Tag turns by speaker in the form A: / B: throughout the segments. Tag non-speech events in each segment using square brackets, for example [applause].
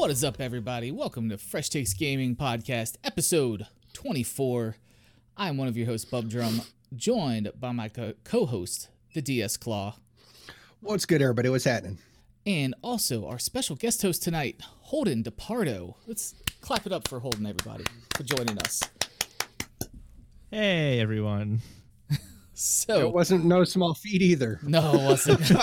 A: What is up, everybody? Welcome to Fresh Takes Gaming Podcast, episode 24. I'm one of your hosts, Bub Drum, joined by my co host, the DS Claw,
B: What's good, everybody? What's happening?
A: and also our special guest host tonight, Holden DePardo. Let's clap it up for Holden, everybody, for joining us.
C: Hey everyone.
A: So,
B: It wasn't no small feat either. [laughs]
A: no, it wasn't. [laughs]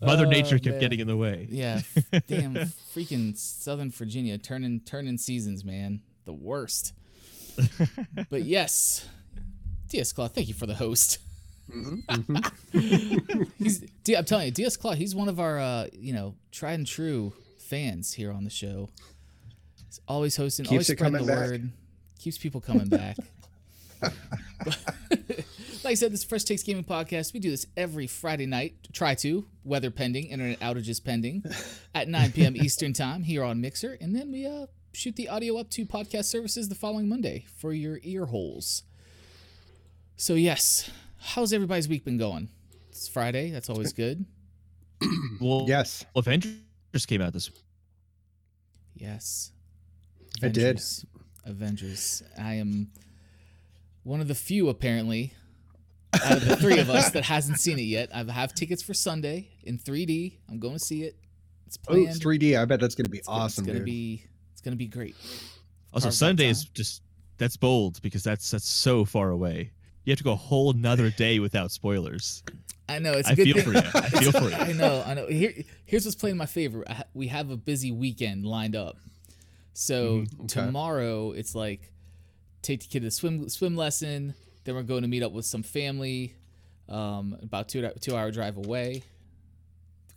C: Mother
A: Oh,
C: Nature kept
A: man.
C: getting in the way.
A: Yeah, damn, [laughs] freaking Southern Virginia turning turning seasons, man, the worst. but yes, DS Claw, thank you for the host. he's, D- I'm telling you, DS Claw, he's one of our, uh, you know, tried and true fans here on the show. He's always hosting,
B: Keeps
A: always
B: it
A: spreading the
B: back.
A: word, keeps people coming back. [laughs] like I said, this is Fresh Takes Gaming Podcast. We do this every Friday night. Try to, weather pending, internet outages pending, at 9 p.m. Eastern Time here on Mixer. And then we uh, shoot the audio up to podcast services the following Monday for your ear holes. So, yes, how's everybody's week been going? It's Friday. That's always [laughs] good.
C: Well,
B: Yes,
C: Avengers came out this.
A: Yes.
B: It did.
A: Avengers. Avengers. I am one of the few, apparently, out of the three of us that hasn't seen it yet. I have tickets for Sunday in 3D. I'm going to see it. It's
B: oh,
A: planned.
B: it's 3D. I bet that's gonna be
A: It's gonna-
B: awesome,
A: It's gonna be. It's gonna be great.
C: Also,
A: Carve
C: Sunday is just that's bold because that's that's so far away. You have to go a whole another day without spoilers.
A: I know it's a
C: I
A: good
C: feel
A: thing.
C: for you. I feel for [laughs] you.
A: I know. I know. Here, here's what's playing in my favor. I we have a busy weekend lined up. So
B: Mhm, okay.
A: tomorrow it's like take the kid to swim swim lesson. Then we're going to meet up with some family, um, about two two hour drive away.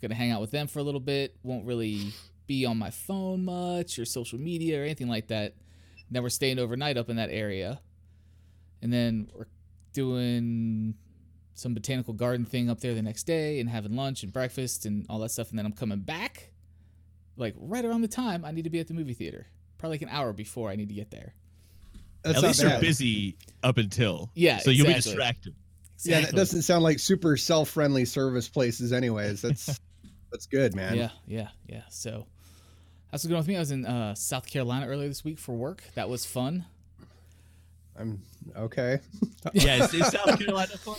A: Gonna hang out with them for a little bit. Won't really be on my phone much or social media or anything like that. Then we're staying overnight up in that area, and then we're doing some botanical garden thing up there the next day and having lunch and breakfast and all that stuff. And then I'm coming back, like right around the time I need to be at the movie theater. Probably like an hour before I need to get there.
B: That's
C: At
B: not
C: least you're busy up until.
A: Yeah,
C: So you'll be
A: exactly.
C: distracted.
B: Yeah, that doesn't sound like super self-friendly service places. Anyways, that's [laughs] that's good, man.
A: Yeah, yeah, yeah. So that's what's going on with me. I was in uh, South Carolina earlier this week for work. That was fun.
B: I'm okay. [laughs]
C: Yeah, is, [laughs] is South Carolina fun?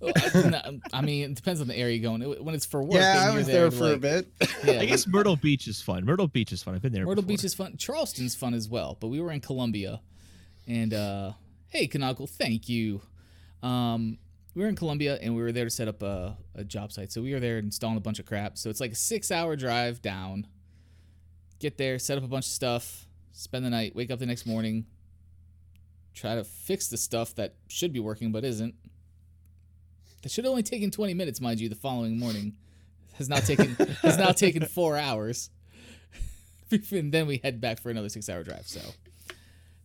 A: Well, I, no, I mean, it depends on the area you're going. When it's for work,
B: yeah, I was there
A: to,
B: for a bit.
A: Yeah,
C: I guess Myrtle Beach is fun. Myrtle Beach is fun. I've been there.
A: Myrtle
C: before.
A: Beach is fun. Charleston's fun as well. But we were in Columbia, and uh, hey, Canonical, thank you. Um, we were in Columbia, and we were there to set up a, a job site. So we were there installing a bunch of crap. So it's like a six-hour drive down. Get there, set up a bunch of stuff, spend the night, wake up the next morning, try to fix the stuff that should be working but isn't. That should have only taken 20 minutes, mind you. The following morning has now taken has now taken four hours [laughs] and then we head back for another six hour drive. So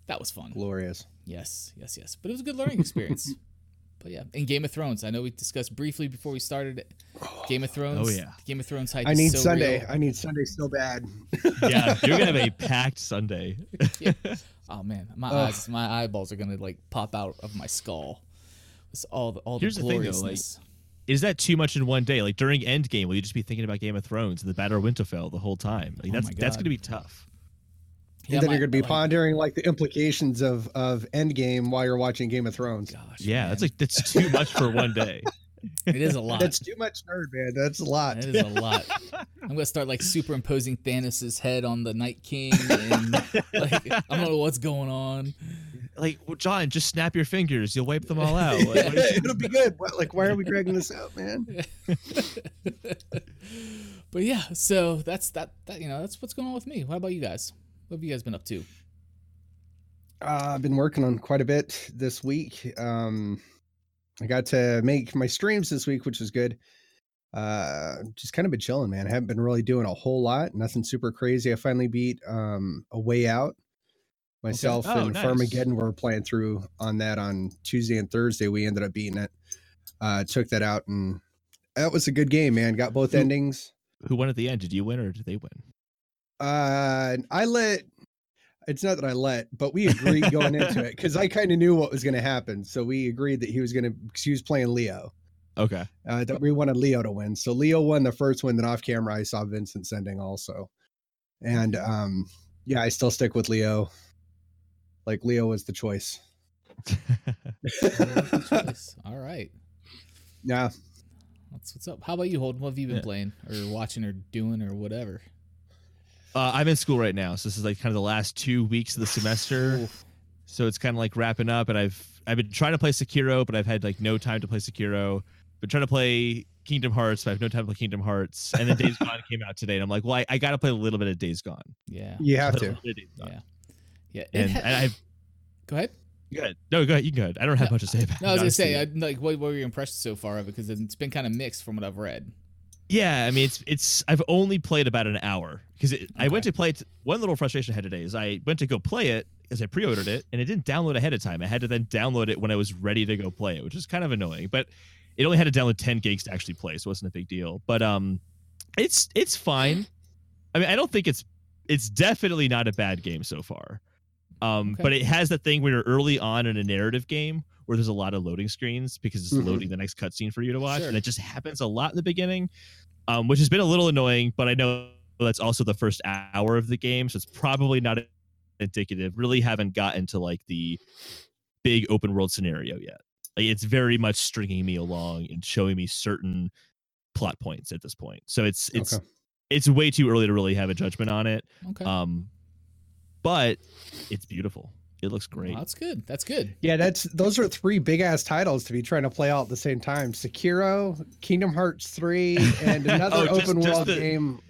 A: that was fun.
B: Glorious.
A: Yes, yes, yes. But it was a good learning experience. [laughs] but yeah, in Game of Thrones, I know we discussed briefly before we started oh, Game of Thrones.
C: Oh, yeah.
A: Game of Thrones hype.
B: I
A: is
B: need
A: so
B: Sunday.
A: real.
B: I need Sunday so bad. [laughs]
C: Yeah, you're gonna have a [laughs] packed Sunday.
A: Oh man, my
B: Ugh.
A: eyes, my eyeballs are gonna like pop out of my skull. It's all the all
C: Here's
A: the
C: the thing, though,
A: gloriousness.
C: is that too much in one day? Like during Endgame, will you just be thinking about Game of Thrones and the Battle of Winterfell the whole time? Like
A: Oh
C: that's
A: my
C: that's gonna be tough.
A: Yeah,
B: and then
A: my-
B: you're gonna be
A: like,
B: pondering like the implications of of Endgame while you're watching Game of Thrones.
A: Gosh,
C: Yeah,
A: man.
C: that's like that's too much for one day. [laughs]
A: it is a lot.
B: That's too much nerd, man. That's a lot.
A: That is a lot. [laughs] I'm gonna start like superimposing Thanos' head on the Night King, and like I don't know what's going on.
C: Like, well, Jon, just snap your fingers. You'll wipe them all [laughs] out. Like, what is-
B: It'll be good. What, like, why are we dragging this out, man?
A: but yeah, so that's that. That you know, that's what's going on with me. What about you guys? What have you guys been up to?
B: Uh, I've been working on quite a bit this week. Um, I got to make my streams this week, which was good. Uh, just kind of been chilling, man. I haven't been really doing a whole lot. Nothing super crazy. I finally beat um a way out. Myself
C: Oh,
B: and
C: nice.
B: Farmageddon were playing through on that on Tuesday and Thursday. We ended up beating it. Uh, took that out, and that was a good game, man. Got both
C: Ooh.
B: endings.
C: Who won at the end? Did you win or did they win?
B: Uh, I let. It's not that I let, but we agreed going into it because I [laughs] kind of knew what was going to happen. So we agreed that he was going to. He was playing Leo,
C: Okay.
B: Uh, that we wanted Leo to win. So Leo won the first one. Then off camera, I saw Vincent sending also, and um, yeah, I still stick with Leo. Like Leo was the choice. [laughs]
A: Choice. All right.
B: Yeah,
A: That's what's up. How about you, Holden? What have you been
C: Yeah.
A: playing or watching or doing or whatever?
C: Uh, I'm in school right now, so this is like kind of the last two weeks of the semester. [sighs] So it's kind of like wrapping up, and I've I've been trying to play Sekiro, but I've had like no time to play Sekiro. Been trying to play Kingdom Hearts, but I have no time to play Kingdom Hearts. And then Days Gone [laughs] came out today, and I'm like, well, I, I got to play a little bit of Days Gone.
A: Yeah.
B: you have to.
C: little bit of Days Gone.
A: Yeah. Yeah.
C: And,
A: ha-
C: and I've [sighs]
A: go ahead.
C: good. No, go ahead. You can go ahead. I don't have
A: No,
C: much to say about.
A: No, I was
C: it,
A: gonna say. I, like, what, what were your impressions so far of it? Because it's been kind of mixed from what I've read.
C: Yeah, I mean it's it's I've only played about an hour because I went to play it. One little frustration I had today is I went to go play it because I pre-ordered it and it didn't download ahead of time. I had to then download it when I was ready to go play it, which is kind of annoying. But it only had to download 10 gigs to actually play, so it wasn't a big deal. But um, it's it's fine. I mean, I don't think it's it's definitely not a bad game so far. Um,
A: Okay.
C: but it has that thing where you're early on in a narrative game where there's a lot of loading screens because it's
B: Mhm.
C: loading the next cutscene for you to watch,
A: Sure.
C: and it just happens a lot in the beginning, um, which has been a little annoying. But I know that's also the first hour of the game, so it's probably not indicative. Really haven't gotten to like the big open world scenario yet. Like it's very much stringing me along and showing me certain plot points at this point. So it's it's
B: Okay.
C: it's way too early to really have a judgment on it.
A: Okay.
C: Um, but it's beautiful. It looks great.
A: Well, that's good. That's good.
B: Yeah, that's those are three big ass titles to be trying to play all at the same time. Sekiro, Kingdom Hearts 3, and [laughs] another
C: Oh, just-
B: open
C: just
B: world
C: the-
B: game.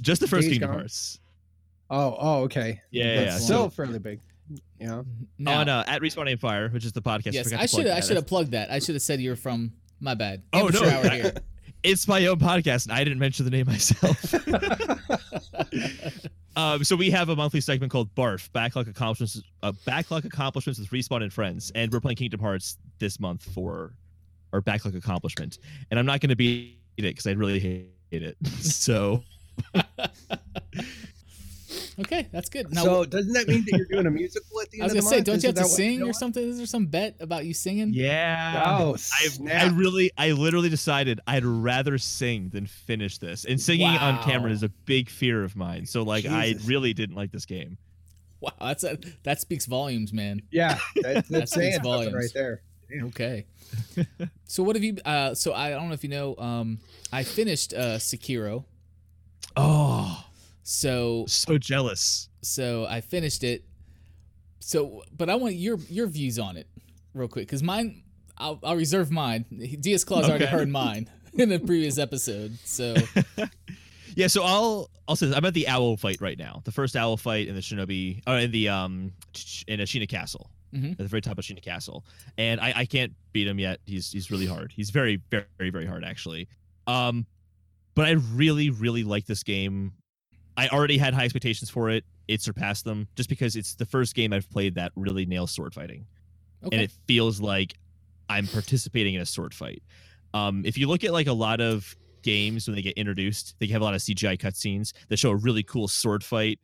C: Just the first
B: Days
C: Kingdom
B: Gone.
C: Hearts.
B: Oh, oh, okay.
C: Yeah, yeah,
B: That's
C: yeah.
B: still
C: So-
B: fairly big. Yeah.
A: Now,
C: on uh, at Respawn Aim Fire, which is the podcast.
A: yes,
C: forgot
A: I should I should have plugged that. I should have said you're from. My bad.
C: Oh no,
A: Amateur hour here. [laughs]
C: it's my own podcast, and I didn't mention the name myself. [laughs] um, so we have a monthly segment called Barf Backlog Accomplishments, uh, Backlog Accomplishments with Respawn and Friends, and we're playing Kingdom Hearts this month for our backlog accomplishment. And I'm not going to beat it because I really hate it. [laughs] So
A: okay, that's good. Now,
B: so doesn't that mean that you're doing a [laughs] musical at the end?
A: I
B: end
A: was
B: of
A: gonna say,
B: month?
A: don't you
B: Isn't
A: have to sing or something? Is there some bet about you singing?
C: yeah,
B: Oh,
C: I, I really, I literally decided I'd rather sing than finish this. And singing on camera is a big fear of mine. So like, I really didn't like this game.
A: Wow, that's a, that speaks volumes, man.
B: Yeah, that, [laughs]
A: That
B: that's
A: speaks
B: saying something
A: volumes.
B: right there.
A: Okay. so what have you? Uh, so I don't know if you know. Um, I finished uh, Sekiro.
C: Oh,
A: So
C: so jealous.
A: so I finished it. So, but I want your your views on it, real quick, because mine. I'll, I'll reserve mine. DS Claus already heard mine [laughs] in a previous episode. So [laughs]
C: Yeah, so I'll I'll say this. I'm at the owl fight right now. The first owl fight in the Shinobi, or in the um in Ashina Castle,
A: Mhm.
C: at the very top of Ashina Castle, and I I can't beat him yet. He's he's really hard. He's very very very hard actually. Um, but I really really like this game. I already had high expectations for it. It surpassed them just because it's the first game I've played that really nails sword fighting
A: okay,
C: and it feels like I'm participating in a sword fight. Um, if you look at like a lot of games when they get introduced, they have a lot of CGI cutscenes that show a really cool sword fight.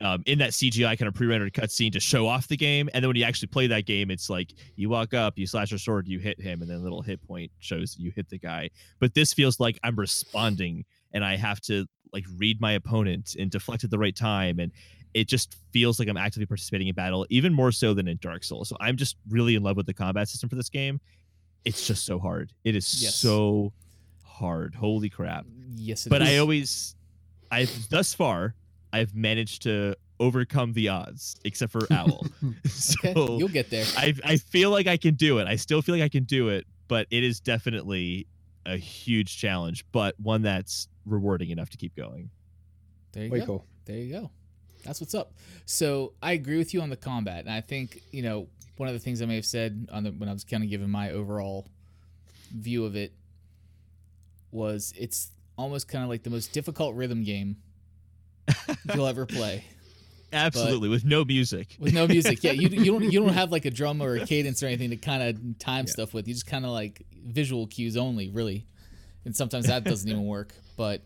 C: Um, in that CGI kind of pre-rendered cutscene to show off the game, and then when you actually play that game, it's like you walk up, you slash your sword, you hit him, and then a little hit point shows you hit the guy. But this feels like I'm responding, and I have to like read my opponent and deflect at the right time, and it just feels like I'm actively participating in battle, even more so than in Dark Souls. So I'm just really in love with the combat system for this game. It's just so hard. It is
A: Yes.
C: so hard. Holy crap.
A: yes, it
C: But
A: is.
C: I always I've thus far I've managed to overcome the odds, except for [laughs] Owl. so
A: okay, you'll get there.
C: I I feel like I can do it. I still feel like I can do it, but it is definitely a huge challenge, but one that's rewarding enough to keep going.
A: There you
B: Way
A: go.
B: cool.
A: There you go. That's what's up. So I agree with you on the combat, and I think you know one of the things I may have said on the when I was kind of giving my overall view of it was it's almost kind of like the most difficult rhythm game [laughs] you'll ever play
C: Absolutely, with no music.
A: with no music. Yeah, you you don't you don't [laughs] have like a drum or a cadence or anything to kind of time
C: Yeah.
A: stuff with. You just kind of like visual cues only, really, and sometimes that doesn't even work. But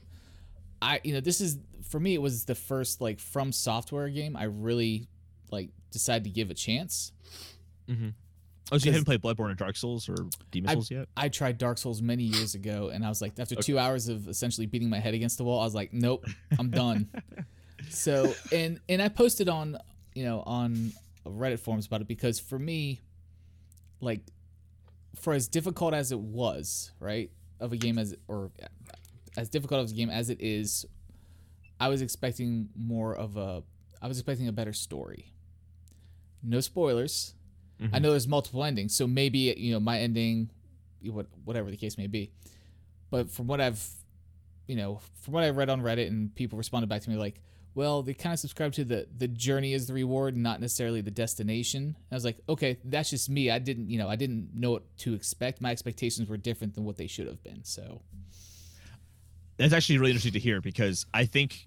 A: I, you know, this is for me. It was the first like from software game I really like decided to give a chance.
C: Mm-hmm. Oh, so you haven't played Bloodborne or Dark Souls or Demon
A: I-
C: Souls yet?
A: I tried Dark Souls many years ago, and I was like, after
C: Okay.
A: two hours of essentially beating my head against the wall, I was like, nope, I'm done. [laughs] so, and and I posted on, you know, on Reddit forums about it because for me, like, for as difficult as it was, right, of a game as or as difficult of a game as it is, I was expecting more of a, I was expecting a better story. No spoilers. I
C: Mhm.
A: know there's multiple endings, so maybe you know my ending, whatever the case may be. But from what I've, you know, from what I read on Reddit and people responded back to me like, well, they kind of subscribe to the the journey is the reward, not necessarily the destination. I was like, okay, that's just me. I didn't, you know, I didn't know what to expect. My expectations were different than what they should have been. So
C: That's actually really interesting to hear because I think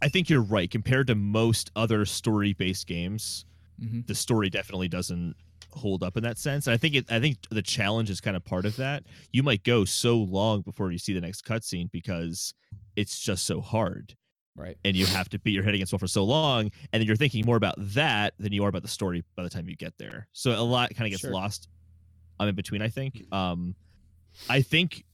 C: I think you're right. Compared to most other story-based games,
A: mhm.
C: the story definitely doesn't hold up in that sense. And I think it, I think the challenge is kind of part of that. You might go so long before you see the next cutscene because it's just so hard,
A: right,
C: and you have to beat your head against wall for so long, and then you're thinking more about that than you are about the story by the time you get there. So a lot kind of gets
A: Sure.
C: lost um, in between. I think. Um, I think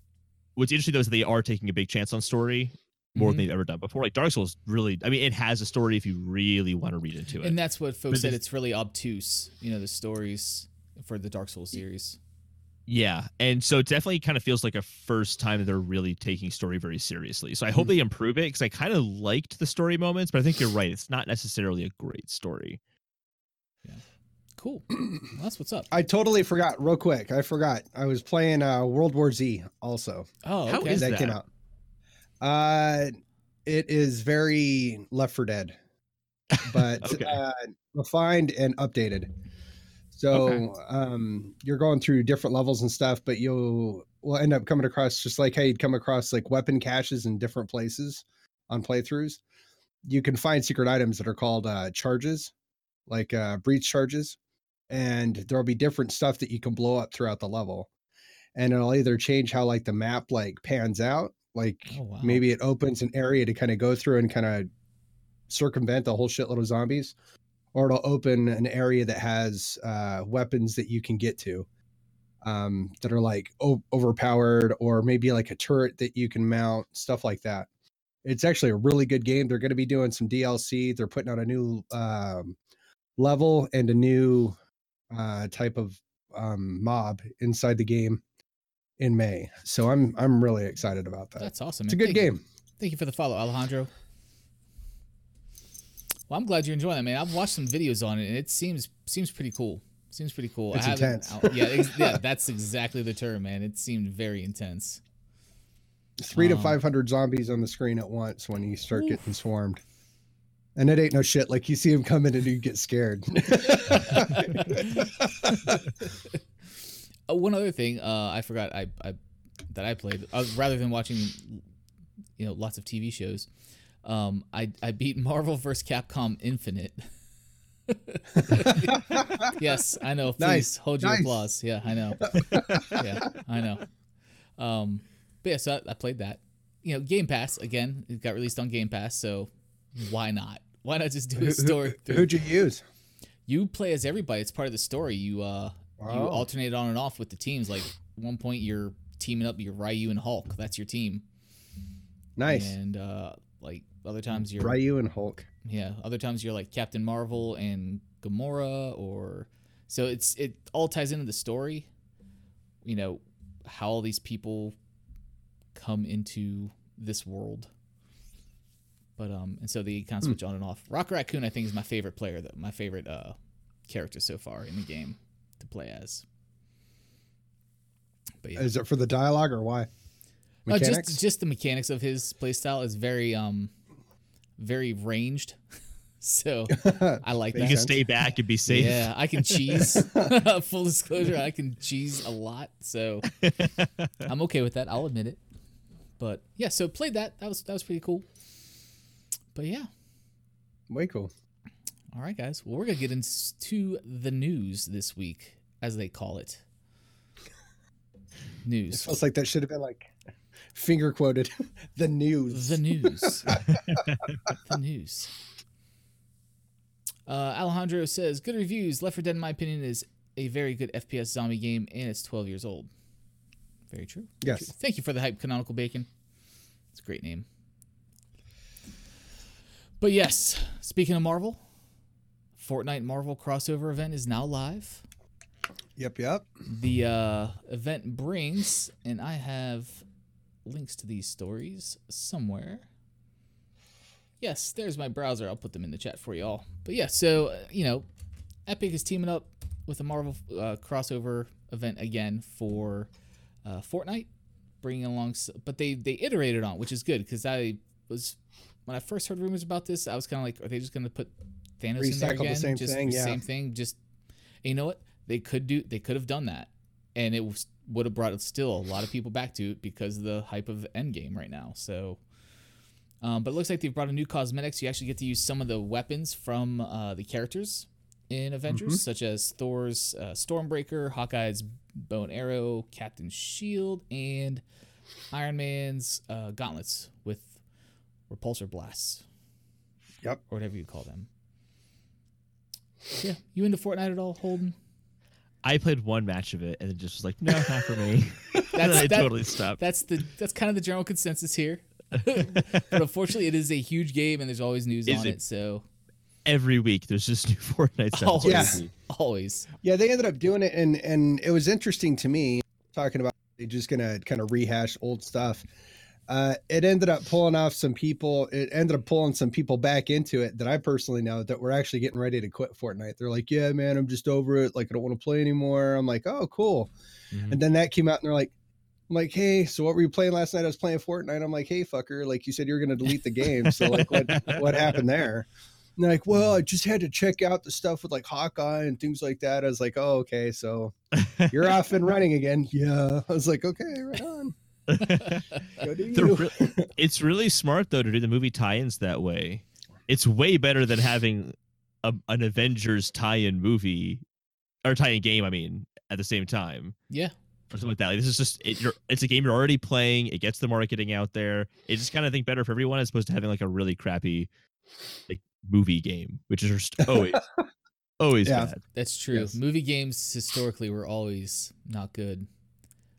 C: what's interesting though is that they are taking a big chance on story more
A: Mhm.
C: than they've ever done before. Like Dark Souls, really. I mean, it has a story if you really want to read into it.
A: and that's what folks
C: But
A: said. It's really obtuse, you know, the stories for the Dark Souls series.
C: Yeah, and so it definitely kind of feels like a first time that they're really taking story very seriously. So I
A: Mm-hmm.
C: hope they improve it because I kind of liked the story moments, but I think you're right; it's not necessarily a great story.
A: Cool. Well, that's what's up.
B: I totally forgot. Real quick, I forgot. I was playing uh, World War Z also.
A: Oh, okay.
C: is
B: that, came out. Uh, it is very Left 4 Dead, [laughs] but
C: Okay.
B: uh, refined and updated. So
C: Okay.
B: um, you're going through different levels and stuff, but you'll will end up coming across just like how you'd come across like weapon caches in different places on playthroughs. You can find secret items that are called uh, charges, like uh, breach charges, and there'll be different stuff that you can blow up throughout the level, and it'll either change how like the map like pans out, like
A: Oh, wow.
B: maybe it opens an area to kind of go through and kind of circumvent the whole shitload of zombies or it'll open an area that has uh, weapons that you can get to um, that are like o- overpowered or maybe like a turret that you can mount stuff like that. It's actually a really good game. They're going to be doing some dlc they're putting out a new um, level and a new uh, type of um, mob inside the game in may so i'm i'm really excited about that
A: That's awesome.
B: it's a good
A: Thank you.
B: game
A: Thank you for the follow, Alejandro. Well, I'm glad you're enjoying that, man. I've watched some videos on it, and it seems seems pretty cool. Seems pretty cool.
B: It's intense.
A: Yeah, ex- yeah, [laughs] that's exactly the term, man. It seemed very intense.
B: three to
A: Um,
B: 500 zombies on the screen at once when you start
A: Oof.
B: getting swarmed. And it ain't no shit. Like you see him coming and you get scared. [laughs]
A: Uh, one other thing, uh, I forgot I, I that I played uh, rather than watching, you know, lots of TV shows. Um, I I beat Marvel vs. Capcom Infinite. [laughs] yes, I know. Please
B: Nice,
A: hold your
B: nice.
A: applause. Yeah, I know. yeah, I know. Um, but yeah, so I, I played that. You know, Game Pass again. It got released on Game Pass, so why not? Why not just do a story?
B: who, who'd you use?
A: you play as everybody. It's part of the story. You uh you alternate on and off with the teams. Like at one point you're teaming up, you're Ryu and Hulk. That's your team.
B: Nice.
A: And uh like other times you're
B: Ryu and Hulk.
A: yeah, other times you're like Captain Marvel and Gamora or so it's it all ties into the story. You know, how all these people come into this world. But um and so they kind of
B: Hmm.
A: switch on and off. Rocket Raccoon I think is my favorite player that my favorite uh character so far in the game to play as. But yeah.
B: Is it for the dialogue or why?
A: Uh, just just the mechanics of his playstyle is very um very ranged. [laughs] so I like that.
C: You
B: can
C: stay back and be safe.
A: Yeah, I can cheese. [laughs] [laughs] Full disclosure, I can cheese a lot, so I'm okay with that. I'll admit it. But yeah, so played that. That was that was pretty cool. But yeah,
B: Way cool.
A: all right, guys. Well, we're gonna get into the news this week, as they call it. [laughs] News.
B: It feels like that should have been like finger quoted. [laughs] the news.
A: The news. [laughs] the news. Uh, Alejandro says, "Good reviews. Left 4 Dead, in my opinion, is a very good FPS zombie game, and it's 12 years old." Very true.
B: Yes.
A: Thank you for the hype, Canonical Bacon. It's a great name. But yes, speaking of Marvel, Fortnite Marvel crossover event is now live.
B: Yep, yep.
A: The uh, event brings, and I have links to these stories somewhere. Yes, there's my browser. I'll put them in the chat for you all. But yeah, so uh, you know, Epic is teaming up with a Marvel uh, crossover event again for uh, Fortnite, bringing along. But they they iterated on, which is good because I was when I first heard rumors about this, I was kind of like, are they just going to put Thanos in there
B: Recycle the same
A: just
B: thing, yeah.
A: same thing. Just you know what? They could do. They could have done that, and it was, would have brought still a lot of people back to it because of the hype of Endgame right now. So. Um, but it looks like they've brought a new cosmetics. You actually get to use some of the weapons from uh, the characters in Avengers,
B: Mhm.
A: such as Thor's uh, Stormbreaker, Hawkeye's bow and arrow, Captain's shield, and Iron Man's uh, gauntlets with repulsor blasts.
B: Yep.
A: Or whatever you call them. Yeah. You into Fortnite at all, Holden?
C: I played one match of it and it just was like, no, not for me. [laughs] [laughs] and then
A: That's-
C: I
A: that-
C: totally stopped.
A: That's the that's kind of the general consensus here. [laughs] but unfortunately, it is a huge game, and there's always news
C: Is
A: on
C: it-
A: it. So
C: Every week there's just new Fortnite stuff.
A: always,
B: Yeah.
A: always.
B: Yeah, they ended up doing it, and and it was interesting to me talking about they're just gonna kind of rehash old stuff. Uh, it ended up pulling off some people. It ended up pulling some people back into it that I personally know that were actually getting ready to quit Fortnite. They're like, "Yeah, man, I'm just over it. Like, I don't want to play anymore." I'm like, "Oh, cool."
C: Mhm.
B: And then that came out, and they're like, "I'm like, hey, so what were you playing last night? I was playing Fortnite." I'm like, "Hey, fucker! Like, you said you were gonna delete the game. So like, what [laughs] what happened there?" And they're like, well, I just had to check out the stuff with like Hawkeye and things like that. I was like, oh, okay, so [laughs] you're off and running again. Yeah. I was like, okay, right on. Go do you.
C: re- it's really smart though to do the movie tie-ins that way. It's way better than having a, an Avengers tie-in movie or tie-in game. I mean, at the same time
A: Yeah,
C: or something like that. Like, this is just it, you're, it's a game you're already playing. It gets the marketing out there. It's just kind of think better for everyone as opposed to having like a really crappy like movie game, which is just always [laughs] always
B: Yeah.
C: bad.
A: that's true.
B: Yes.
A: Movie games historically were always not good.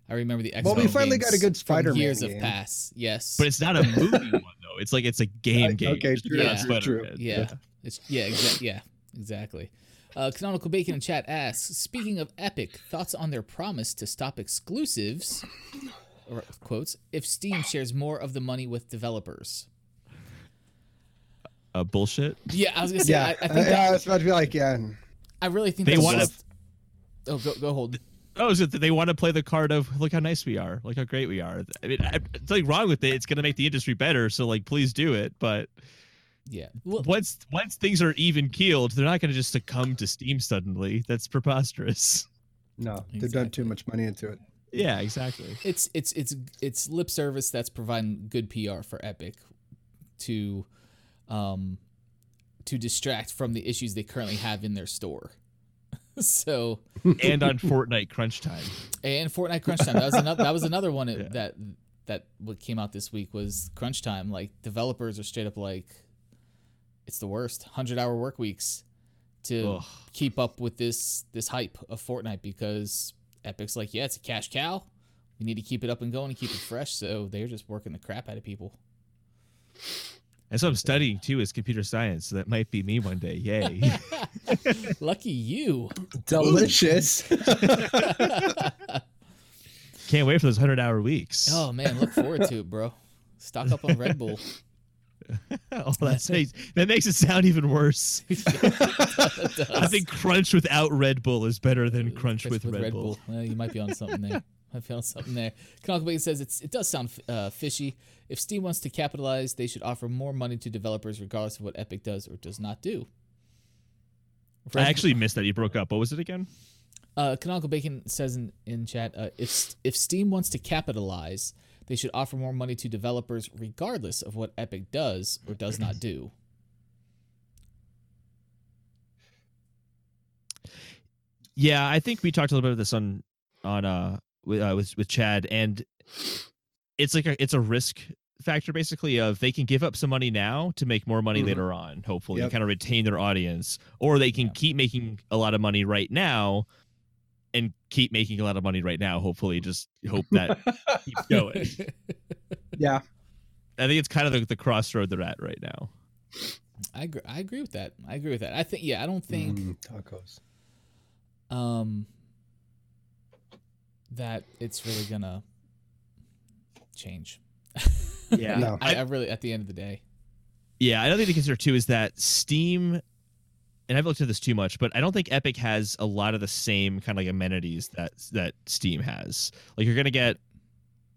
A: I remember the X.
B: Well, we finally got a good Spider-Man
A: years of pass. Yes,
C: But it's not a [laughs] movie one though. It's like it's a game
B: Uh,
C: game.
B: okay,
C: Just
B: true,
C: because
A: true,
C: Spider-Man.
B: true.
A: yeah, it's yeah, exa- yeah, exactly. Uh, Canonical Bacon in chat asks, speaking of Epic, thoughts on their promise to stop exclusives, or quotes, if Steam shares more of the money with developers.
C: Uh, bullshit.
A: Yeah, I was gonna say,
B: Yeah.
A: I, I
B: I,
A: think that,
B: I was about to be like, yeah.
A: I really think
C: They wanna-
A: just- Oh, go go hold.
C: Oh, is it that they want to play the card of look how nice we are, look how great we are. I mean, I, there's nothing wrong with it. It's going to make the industry better. So like, please do it. But
A: Yeah. Well,
C: once once things are even keeled, they're not going to just succumb to Steam suddenly. That's preposterous.
B: No, they've done too much money into it.
C: Yeah, exactly.
A: it's it's it's it's lip service that's providing good PR for Epic to um to distract from the issues they currently have in their store. [laughs] so
C: and on Fortnite crunch time.
A: and Fortnite Crunch Time that was another that was another one [laughs]
C: Yeah.
A: that that what came out this week was Crunch Time. Like developers are straight up like it's the worst. Hundred hour work weeks to
C: Ugh.
A: keep up with this this hype of Fortnite because Epic's like, yeah, it's a cash cow. We need to keep it up and going and keep it fresh. So they're just working the crap out of people.
C: And so I'm studying too is computer science. So that might be me one day. Yay. [laughs] [laughs]
A: Lucky you.
B: Delicious. [laughs]
C: Can't wait for those hundred hour weeks.
A: oh man, look forward to it, bro. Stock up on Red Bull.
C: Oh, that's makes, that makes it sound even worse. I think Crunch without Red Bull is better than Crunch with, Red, Bull.
A: Well, you might be on something there. Be on something there. Canonical Bacon says it's, it does sound uh, fishy. If Steam wants to capitalize, they should offer more money to developers, regardless of what Epic does or does not do.
C: I actually missed that. You broke up. What was it again?
A: Uh, Canonical Bacon says in, in chat, uh, if if Steam wants to capitalize, they should offer more money to developers, regardless of what Epic does or does not do.
C: Yeah, I think we talked a little bit of this on on uh with uh, with, with Chad, and it's like a it's a risk factor basically of they can give up some money now to make more money
B: Mhm.
C: later on, hopefully,
B: Yep.
C: and kind of retain their audience, or they can
A: Yeah.
C: keep making a lot of money right now and keep making a lot of money right now. Hopefully, just hope that keeps going. [laughs]
B: yeah.
C: I think it's kind of the, the crossroad they're at right now.
A: I agree, I agree with that. I agree with that. I think yeah, I don't think
B: Mm, tacos.
A: um that it's really gonna change.
C: Yeah.
B: No. [laughs]
A: I, I really at the end of the day.
C: Yeah, another thing to consider too is that Steam, and I've looked at this too much, but I don't think Epic has a lot of the same kind of like amenities that that Steam has. Like you're gonna get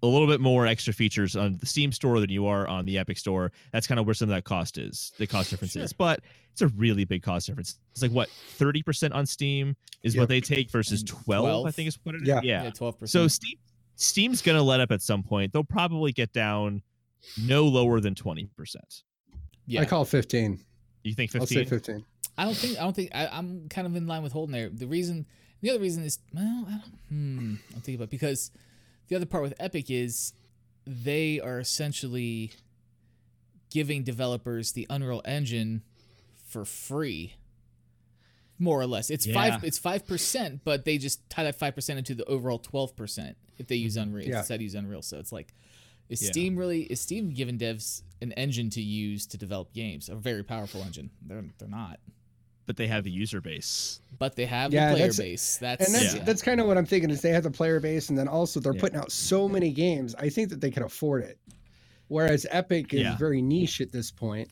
C: a little bit more extra features on the Steam store than you are on the Epic store. That's kind of where some of that cost is, the cost [sighs] difference is. But it's a really big cost difference. It's like what thirty percent on Steam is
B: Yep.
C: what they take versus
A: And
C: twelve, I think is what it is.
B: Yeah.
C: yeah.
A: twelve percent.
C: So Steam Steam's gonna let up at some point. They'll probably get down no lower than twenty percent.
A: yeah,
B: I call 15.
C: You think fifteen?
B: I'll say
C: fifteen?
A: I don't think I don't think I, I'm kind of in line with Holden there. The reason, the other reason is well, I don't, hmm, I'm thinking about because the other part with Epic is they are essentially giving developers the Unreal Engine for free, more or less. It's
C: Yeah.
A: five. It's five percent, but they just tie that five percent into the overall twelve percent if they use mm-hmm. Unreal.
B: Yeah.
A: Instead, of use Unreal. So it's like. Is
C: Yeah.
A: Steam really is Steam giving devs an engine to use to develop games? A very powerful engine. They're they're not
C: but they have the user base.
A: but they have
B: Yeah,
A: the player
B: that's-
A: base. That's
B: And that's
C: Yeah.
B: that's kind of what I'm thinking is they have the player base and then also they're
C: Yeah.
B: putting out so many games. I think that they can afford it. Whereas Epic is
C: Yeah.
B: very niche at this point.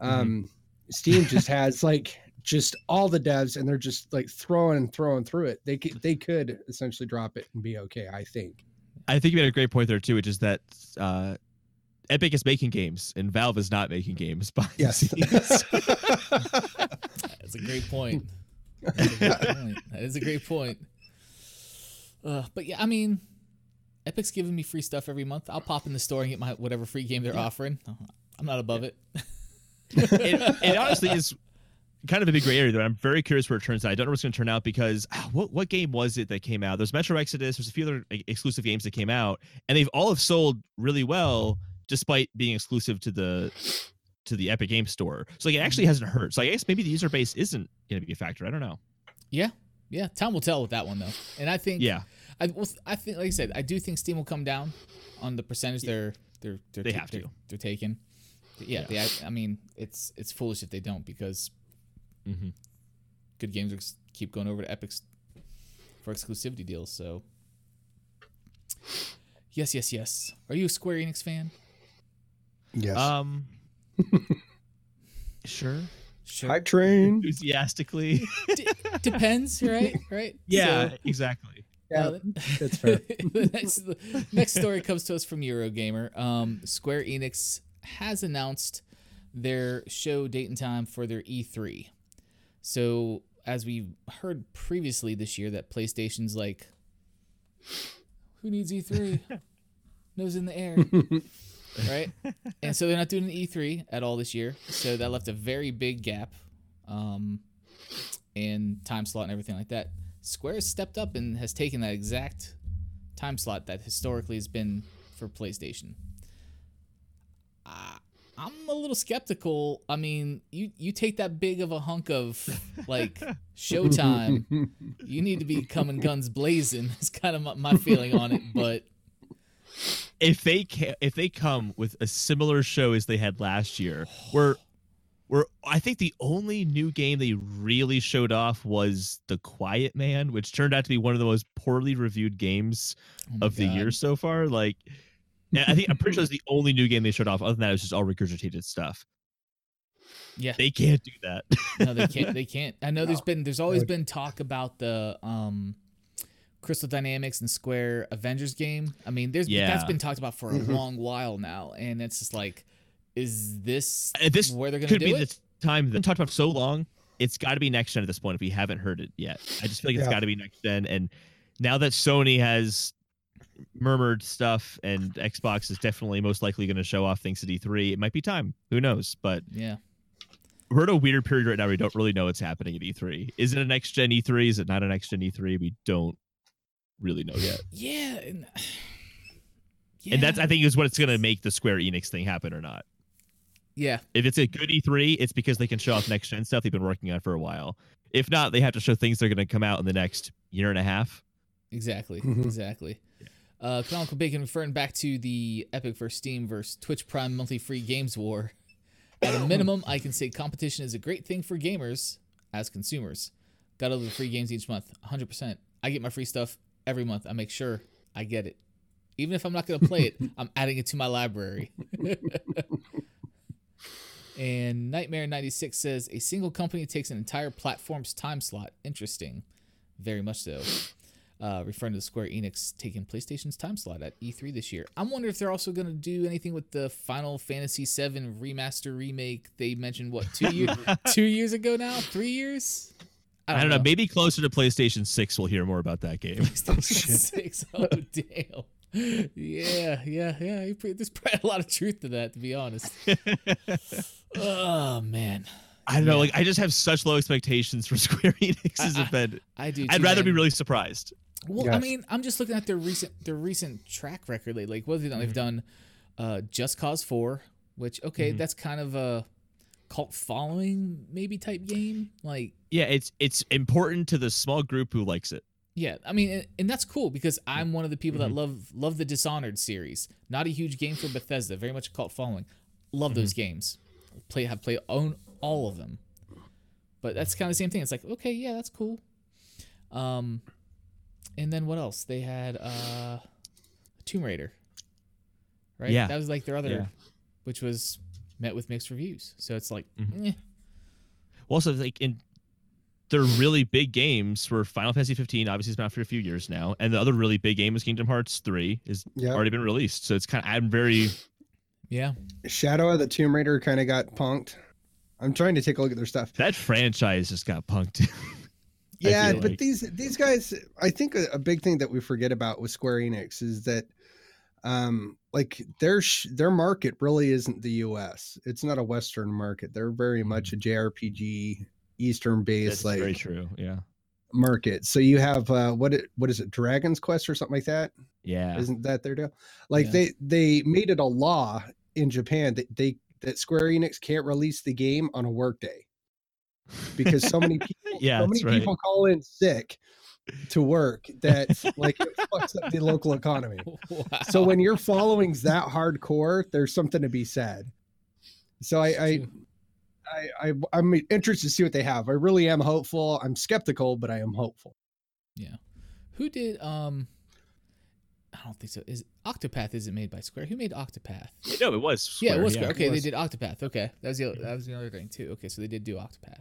B: Um Steam just has like just all the devs and they're just like throwing and throwing through it. They could they could essentially drop it and be okay, I think.
C: I think you made a great point there too, which is that uh, Epic is making games and Valve is not making games. By
B: Yes. [laughs] [laughs]
C: scenes.
A: that's a great point. [laughs] That's a great point. That is a great point. Uh, but yeah, I mean, Epic's giving me free stuff every month. I'll pop in the store and get my whatever free game they're offering. I'm not above it. [laughs]
C: it, it honestly is kind of a big gray area. Though I'm very curious where it turns out. I don't know what's going to turn out because ah, what what game was it that came out? There's Metro Exodus. There's a few other exclusive games that came out, and they've all have sold really well despite being exclusive to the to the Epic Game Store. So like it actually hasn't hurt. So I guess maybe the user base isn't going to be a factor. I don't know.
A: yeah, yeah. Time will tell with that one though. And I think
C: Yeah,
A: I well, I think like I said, I do think Steam will come down on the percentage they're they're they're
C: They
A: ta-
C: have
A: they're,
C: to.
A: they're taking. Yeah,
C: Yeah.
A: They, I, I mean, it's it's foolish if they don't because
C: hmm
A: good games ex- keep going over to Epic's for exclusivity deals. So, yes, yes, yes. Are you a Square Enix fan?
B: Yes.
C: um, sure,
A: Sure.
B: Hype train.
C: enthusiastically.
A: D- depends, right? Right. [laughs]
C: yeah,
A: So,
C: exactly.
B: Yeah,
A: uh,
B: that's fair. [laughs]
A: the next, the next story comes to us from Eurogamer. Um, Square Enix has announced their show date and time for their E3. So, as we heard previously this year, that PlayStation's like, who needs E3? [laughs] Nose in the air, right? [laughs] And so they're not doing an E3 at all this year. So that left a very big gap, um, in time slot and everything like that. Square has stepped up and has taken that exact time slot that historically has been for PlayStation. Uh, I'm a little skeptical. I mean, you you take that big of a hunk of like [laughs] showtime, [laughs] you need to be coming guns blazing. Is kind of my, my feeling on it. But
C: if they ca- if they come with a similar show as they had last year, where where I think the only new game they really showed off was The Quiet Man, which turned out to be one of the most poorly reviewed games
A: oh my
C: of the year so far. Like, I think I'm pretty sure it's the only new game they showed off. Other than that, it's just all regurgitated stuff.
A: yeah,
C: They can't do that.
A: no, they can't. [laughs] They can't. I know There's been there's always been talk about the um, Crystal Dynamics and Square Avengers game. I mean, there's that's been talked about for a
B: Mhm.
A: long while now, and it's just like, is this
C: Uh, this
A: where they're gonna
C: Could
A: do
C: be
A: it?
C: the time that talked about for so long. It's got to be next gen at this point. If we haven't heard it yet, I just feel like it's
B: Yeah.
C: got to be next gen. And now that Sony has murmured stuff and Xbox is definitely most likely going to show off things at E3, it might be time. Who knows? But
A: yeah,
C: we're in a weird period right now. We don't really know what's happening at E3. Is it a next gen E3? Is it not a next gen E3? We don't really know yet. [sighs]
A: yeah, and, [sighs]
C: And that's I think is what's going to make the Square Enix thing happen or not.
A: yeah,
C: If it's a good E3, it's because they can show off next gen stuff they've been working on for a while. If not, they have to show things that are going to come out in the next year and a half.
A: exactly,
B: Mhm.
A: exactly. Uh, Canonical Bacon referring back to the Epic versus Steam versus Twitch Prime monthly free games war. At a minimum, I can say competition is a great thing for gamers as consumers. Got all the free games each month, 100%. I get my free stuff every month. I make sure I get it. Even if I'm not going to play it, [laughs] I'm adding it to my library. and Nightmare96 says a single company takes an entire platform's time slot. Interesting. Very much so. Uh, referring to the Square Enix taking PlayStation's time slot at E3 this year. I'm wondering if they're also going to do anything with the Final Fantasy VII remaster remake. They mentioned what two years [laughs] two years ago now, three years.
C: I don't know. Maybe closer to PlayStation 6, we'll hear more about that game. [laughs] [laughs]
A: PlayStation Six. Oh [laughs] damn. Yeah, yeah, yeah. There's probably a lot of truth to that, to be honest. oh man,
C: I don't know.
A: Yeah.
C: Like, I just have such low expectations for Square Enix's
A: I- I-
C: event.
A: I do.
C: I'd
A: too,
C: rather be really surprised.
A: Well, I mean, I'm just looking at their recent their recent track record lately. Like, what have they done? They've done uh, Just Cause Four, which okay,
C: Mhm.
A: that's kind of a cult following maybe type game. Like,
C: Yeah, it's it's important to the small group who likes it.
A: yeah, I mean, and, and that's cool because I'm one of the people
C: Mhm.
A: that love love the Dishonored series. Not a huge game for Bethesda, very much a cult following. Love those games. Play have play own all of them. But that's kind of the same thing. It's like, okay, yeah, that's cool. Um, and then what else? They had uh, Tomb Raider, right?
C: Yeah.
A: that was like their other,
C: Yeah.
A: which was met with mixed reviews. So it's like,
C: Mhm.
A: eh.
C: Well, also like in their really big games were Final Fantasy 15. Obviously, it's been out for a few years now, and the other really big game is Kingdom Hearts 3. Is
B: Yeah.
C: already been released. So it's kind of I'm very
A: yeah,
B: Shadow of the Tomb Raider kind of got punked. I'm trying to take a look at their stuff.
C: that franchise just got punked. [laughs]
B: Yeah, but
C: like.
B: these these guys, I think a, a big thing that we forget about with Square Enix is that, um, like their sh- their market really isn't the U.S. It's not a Western market. They're very much a JRPG Eastern
C: That's
B: based like
C: very true. Yeah.
B: market. So you have uh, what it what is it, Dragon's Quest or something like that?
C: Yeah.
B: Isn't that their deal? Like
A: Yeah.
B: they they made it a law in Japan that they that Square Enix can't release the game on a workday [laughs] because so many people
C: Yeah,
B: so many
C: right.
B: people call in sick to work that like fucks up the local economy. [laughs] So
A: Wow.
B: when your following's that hardcore, there's something to be said. So I I, I I I'm interested to see what they have. I really am hopeful. I'm skeptical, but I am hopeful. Yeah.
A: Who did um. I don't think so. Is Octopath isn't made by Square? Who made Octopath?
C: no, it was.
A: yeah, it was Square. Okay,
B: It
A: they did Octopath. Okay, that was the that was the other thing too. Okay, so they did do Octopath.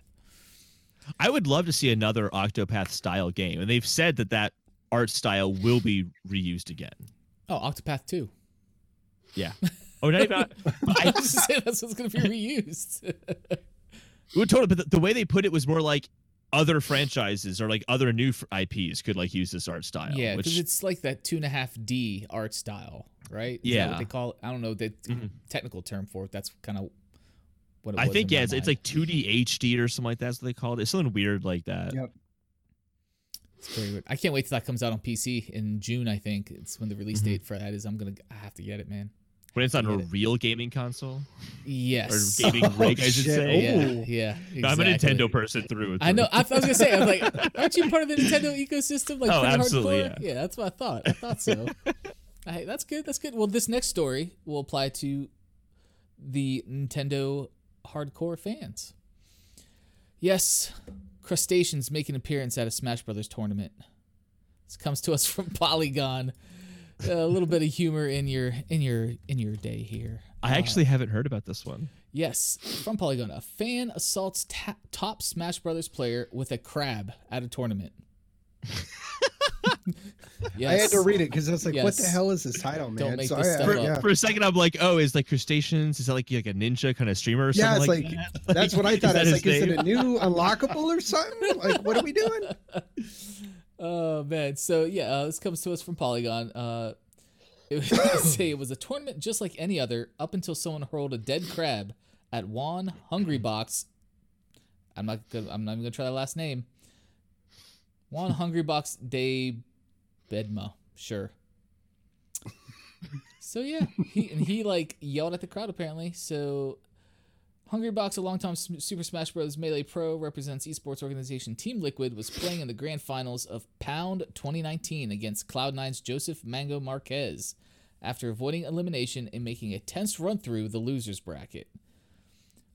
C: I would love to see another Octopath style game, and they've said that that art style will be reused again.
A: Oh, Octopath two. Yeah. [laughs]
C: Oh, not even.
A: I just [laughs] saying that's what's going to be reused.
C: Well, totally. But the, the way they put it was more like other franchises or like other new IPs could like use this art style.
A: yeah, because it's like that two and a half D art style, right? Is that
C: Yeah.
A: what they call it. I don't know the
C: Mhm.
A: technical term for it. That's kind of what it
C: I think
A: in
C: yeah, it's, it's like 2D HD or something like that. That's what they called it. It's something weird like that.
B: Yep.
A: It's very weird. I can't wait till that comes out on PC in June. I think it's when the release
C: Mhm.
A: date for that is. I'm gonna. I have to get it, man.
C: When it's on a
A: Get it.
C: real gaming console
A: Yes.
C: or gaming [laughs] rig, I should
B: shit.
C: say.
A: yeah,
B: Ooh.
A: yeah.
C: No, I'm a. Nintendo person through and through.
A: I know. I, I was gonna say. I was like, [laughs] aren't you part of the Nintendo ecosystem? Like,
C: Oh,
A: pretty
C: absolutely,
A: hardcore? Yeah, that's what I thought. I thought so. [laughs] Hey, that's good. That's good. Well, this next story will apply to the Nintendo hardcore fans. Yes, crustaceans make an appearance at a Smash Brothers tournament. This comes to us [laughs] from Polygon. a little bit of humor in your in your in your day here.
C: I
A: Uh,
C: actually haven't heard about this one.
A: Yes, from Polygon. A fan assaults ta- top Smash Brothers player with a crab at a tournament. [laughs] yes.
B: I had to read it because I was like, "What the hell is this title, man?"
A: Don't make
B: so
A: this
B: I,
A: stuff
C: For,
A: up.
B: yeah,
C: for a second, I'm like, oh, is like crustaceans? Is that like like a ninja kind of streamer or
B: Yeah,
C: something
B: it's
C: like,
B: like-
C: that? [laughs]
B: that's what I thought.
C: that
B: I was
C: his
B: like, "Is it a new [laughs] unlockable or something? Like, what are we doing?" [laughs]
A: Oh man, so yeah, uh, this comes to us from Polygon. Uh, it was say it was a tournament just like any other, up until someone hurled a dead crab at Juan Hungrybox. I'm not gonna. I'm not even gonna try the last name. Juan Hungrybox de Bedma. Sure. So yeah, he and he like yelled at the crowd apparently. So Hungrybox, a longtime Super Smash Bros. Melee Pro, represents esports organization Team Liquid, was playing in the grand finals of Pound 2019 against Cloud9's Joseph Mango Marquez after avoiding elimination and making a tense run through the losers bracket.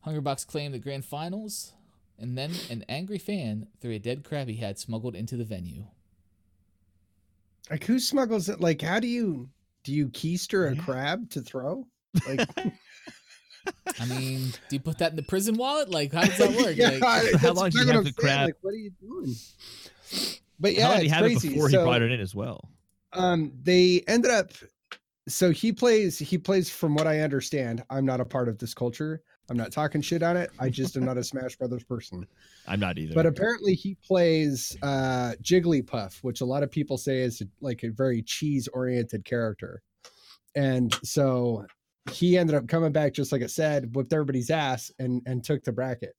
A: Hungrybox claimed the grand finals, and then an angry fan threw a dead crab he had smuggled into the venue.
B: Like who smuggles it? Like how do you do you keister a
C: Yeah.
B: crab to throw? Like [laughs] [laughs]
A: I mean, do you put that in the prison wallet? Like, how does that [laughs] work?
B: yeah,
A: Like,
C: How long do you have
B: I'm
C: the
B: saying,
C: crab?
B: Like, what are you doing? But yeah,
C: long did he
B: it's
C: have
B: crazy.
C: it before
B: so,
C: he brought it in as well?
B: Um, they ended up. So he plays. He plays. From what I understand, I'm not a part of this culture. I'm not talking shit on it. I just am not a Smash Brothers person. [laughs]
C: I'm not either.
B: But apparently, he plays uh, Jigglypuff, which a lot of people say is like a very cheese-oriented character. And so he ended up coming back, just like I said, whipped everybody's ass and and took the bracket.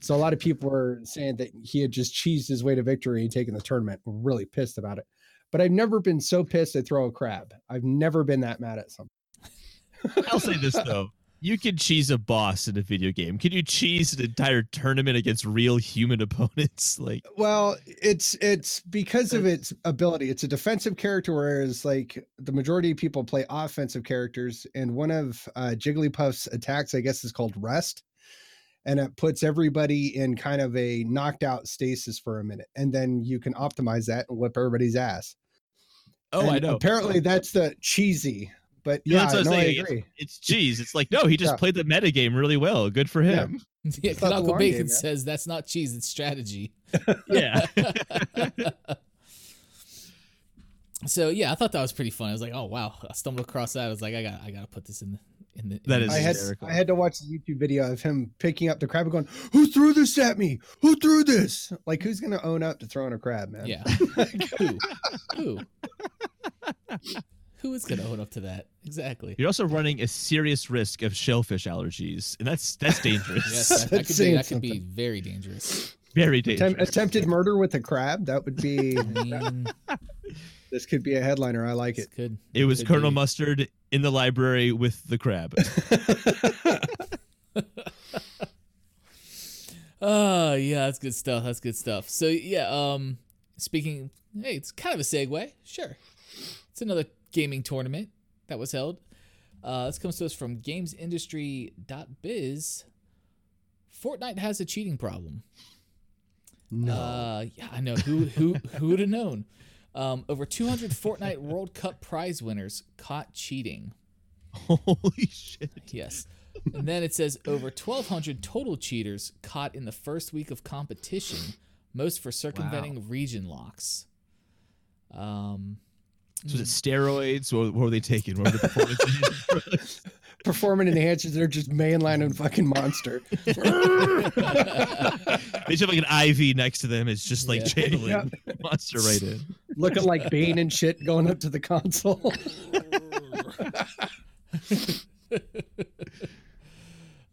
B: So a lot of people were saying that he had just cheesed his way to victory and taken the tournament. Were really pissed about it. But I've never been so pissed to throw a crab. I've never been that mad at something.
C: I'll say this though. You can cheese a boss in a video game. Can you cheese an entire tournament against real human [laughs] opponents? Like
B: Well, it's it's because of its ability. It's a defensive character, whereas like the majority of people play offensive characters. And one of uh, Jigglypuff's attacks, I guess, is called Rest, and it puts everybody in kind of a knocked out stasis for a minute, and then you can optimize that and whip everybody's ass.
C: Oh,
B: And
C: I know.
B: Apparently, that's the cheesy. But
C: Yeah,
B: yeah,
C: that's what I'm
B: no, I
C: saying.
B: agree.
C: It's cheese. It's like, no, he just
B: Yeah.
C: played the metagame really well. Good for him.
A: yeah,
B: It's not the Canonical
A: Bacon
B: game,
A: says that's not cheese, it's strategy. [laughs] [laughs]
C: Yeah.
A: so yeah, I thought that was pretty fun. I was like, oh wow, I stumbled across that. I was like, I got, I got to put this in the, in the. in
C: That
A: the
C: is
B: I had I had to watch the YouTube video of him picking up the crab and going, "Who threw this at me? Who threw this? Like, who's gonna own up to throwing a crab, man?"
A: Yeah. [laughs] Who? Who? Who is gonna own up to that? Exactly.
C: You're also running a serious risk of shellfish allergies, and that's that's dangerous.
A: Yes, [laughs] that, that
B: That's
A: could be that could be very dangerous.
C: Very
B: Attempt-
C: dangerous.
B: attempted murder with a crab. That would be.
A: I mean, [laughs]
B: this could be a headliner. I like
A: this
B: it.
A: could.
C: It was
A: could
C: Colonel
A: be.
C: Mustard in the library with the crab. [laughs]
A: Oh yeah, that's good stuff. That's good stuff. So yeah, um, speaking, hey, it's kind of a segue. Sure, it's another gaming tournament that was held. Uh, this comes to us from GamesIndustry.biz. Fortnite has a cheating problem.
B: no.
A: Uh, yeah, I know. Who who [laughs] who would have known? Um, over 200 Fortnite World Cup prize winners caught cheating.
C: Holy shit.
A: Yes. And then it says over 1,200 total cheaters caught in the first week of competition, most for circumventing region locks. Um,
C: So was it steroids? What, what were they taking? What were the performance?
B: Performing [laughs] enhancers. They're just mainlining fucking monster. [laughs]
C: they just have like an IV next to them. It's just like
A: Yeah.
C: channeling
B: Yeah.
C: monster right in.
B: Looking like Bane and shit going up to the console. [laughs]